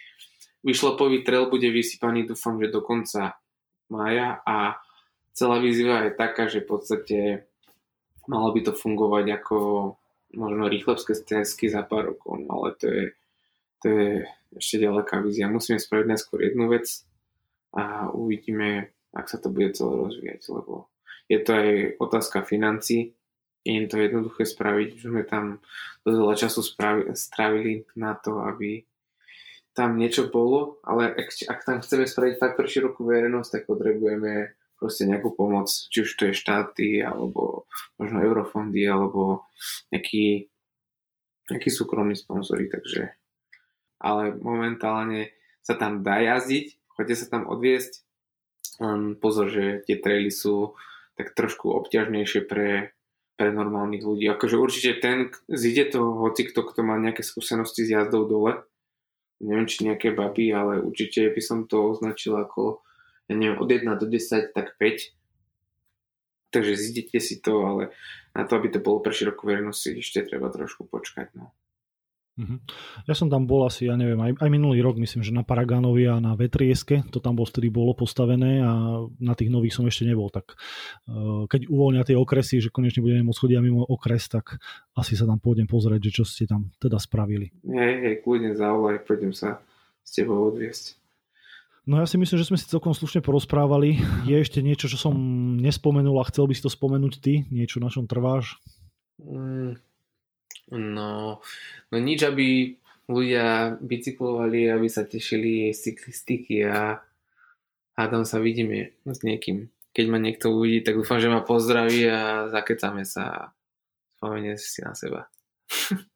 vyšlopový trail bude vysypaný, dúfam, že do konca mája a celá výzva je taká, že v podstate malo by to fungovať ako možno rýchlebské stresky za pár rokov, no ale to je, to je ešte ďaleká vízia. Musíme spraviť najskôr jednu vec a uvidíme, ak sa to bude celé rozvíjať, lebo je to aj otázka financí, je im to jednoduché spraviť. Už sme tam dosť veľa času spravi, strávili na to, aby tam niečo bolo, ale ak, ak tam chceme spraviť fakt pre širokú verejnosť, tak potrebujeme proste nejakú pomoc, či už to je štáty, alebo možno eurofondy, alebo nejaký, nejaký súkromný sponzory, takže ale momentálne sa tam dá jazdiť, chodite sa tam odviesť, len pozor, že tie traily sú tak trošku obťažnejšie pre pre normálnych ľudí. Akože určite ten, zíde to hoci kto, kto má nejaké skúsenosti s jazdou dole, neviem či nejaké baby, ale určite by som to označil ako, ja neviem, od 1 do 10, tak 5. Takže zídete si to, ale na to, aby to bolo pre širokú verejnosť, ešte treba trošku počkať. No. Uh-huh. Ja som tam bol asi, ja neviem, aj, aj minulý rok, myslím, že na Paraganovi a na Vetrieske, to tam bol vtedy bolo postavené a na tých nových som ešte nebol, tak uh, keď uvoľnia tie okresy, že konečne budeme môcť chodiť mimo okres, tak asi sa tam pôjdem pozrieť, že čo ste tam teda spravili. Hej, hej, kľudne zavolaj, pôjdem sa s tebou odviesť. No ja si myslím, že sme si celkom slušne porozprávali. Je ešte niečo, čo som nespomenul a chcel by si to spomenúť ty? Niečo, na čom trváš? Mm, No, no nič, aby ľudia bicyklovali, aby sa tešili z cyklistiky a, tam sa vidíme s niekým. Keď ma niekto uvidí, tak dúfam, že ma pozdraví a zakecame sa a spomenie si na seba. *laughs*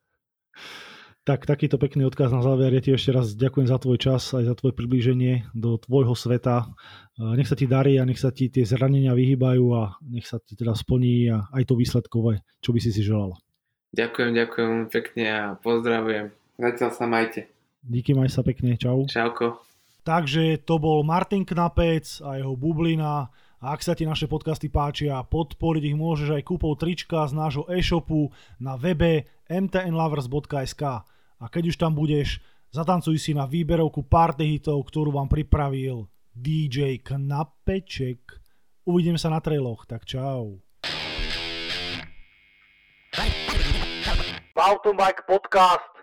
Tak takýto pekný odkaz na záver. Ja ti ešte raz ďakujem za tvoj čas aj za tvoje priblíženie do tvojho sveta. Nech sa ti darí a nech sa ti tie zranenia vyhýbajú a nech sa ti teda splní a aj to výsledkové, čo by si si želal. Ďakujem, ďakujem pekne a pozdravujem. Zatiaľ sa majte. Díky, maj sa pekne, čau. Čauko. Takže to bol Martin Knapec a jeho bublina. A ak sa ti naše podcasty páčia, podporiť ich môžeš aj kúpou trička z nášho e-shopu na webe mtnlovers.sk. A keď už tam budeš, zatancuj si na výberovku party hitov, ktorú vám pripravil DJ Knapeček. Uvidíme sa na trailoch, tak čau. Mountain Bike Podcast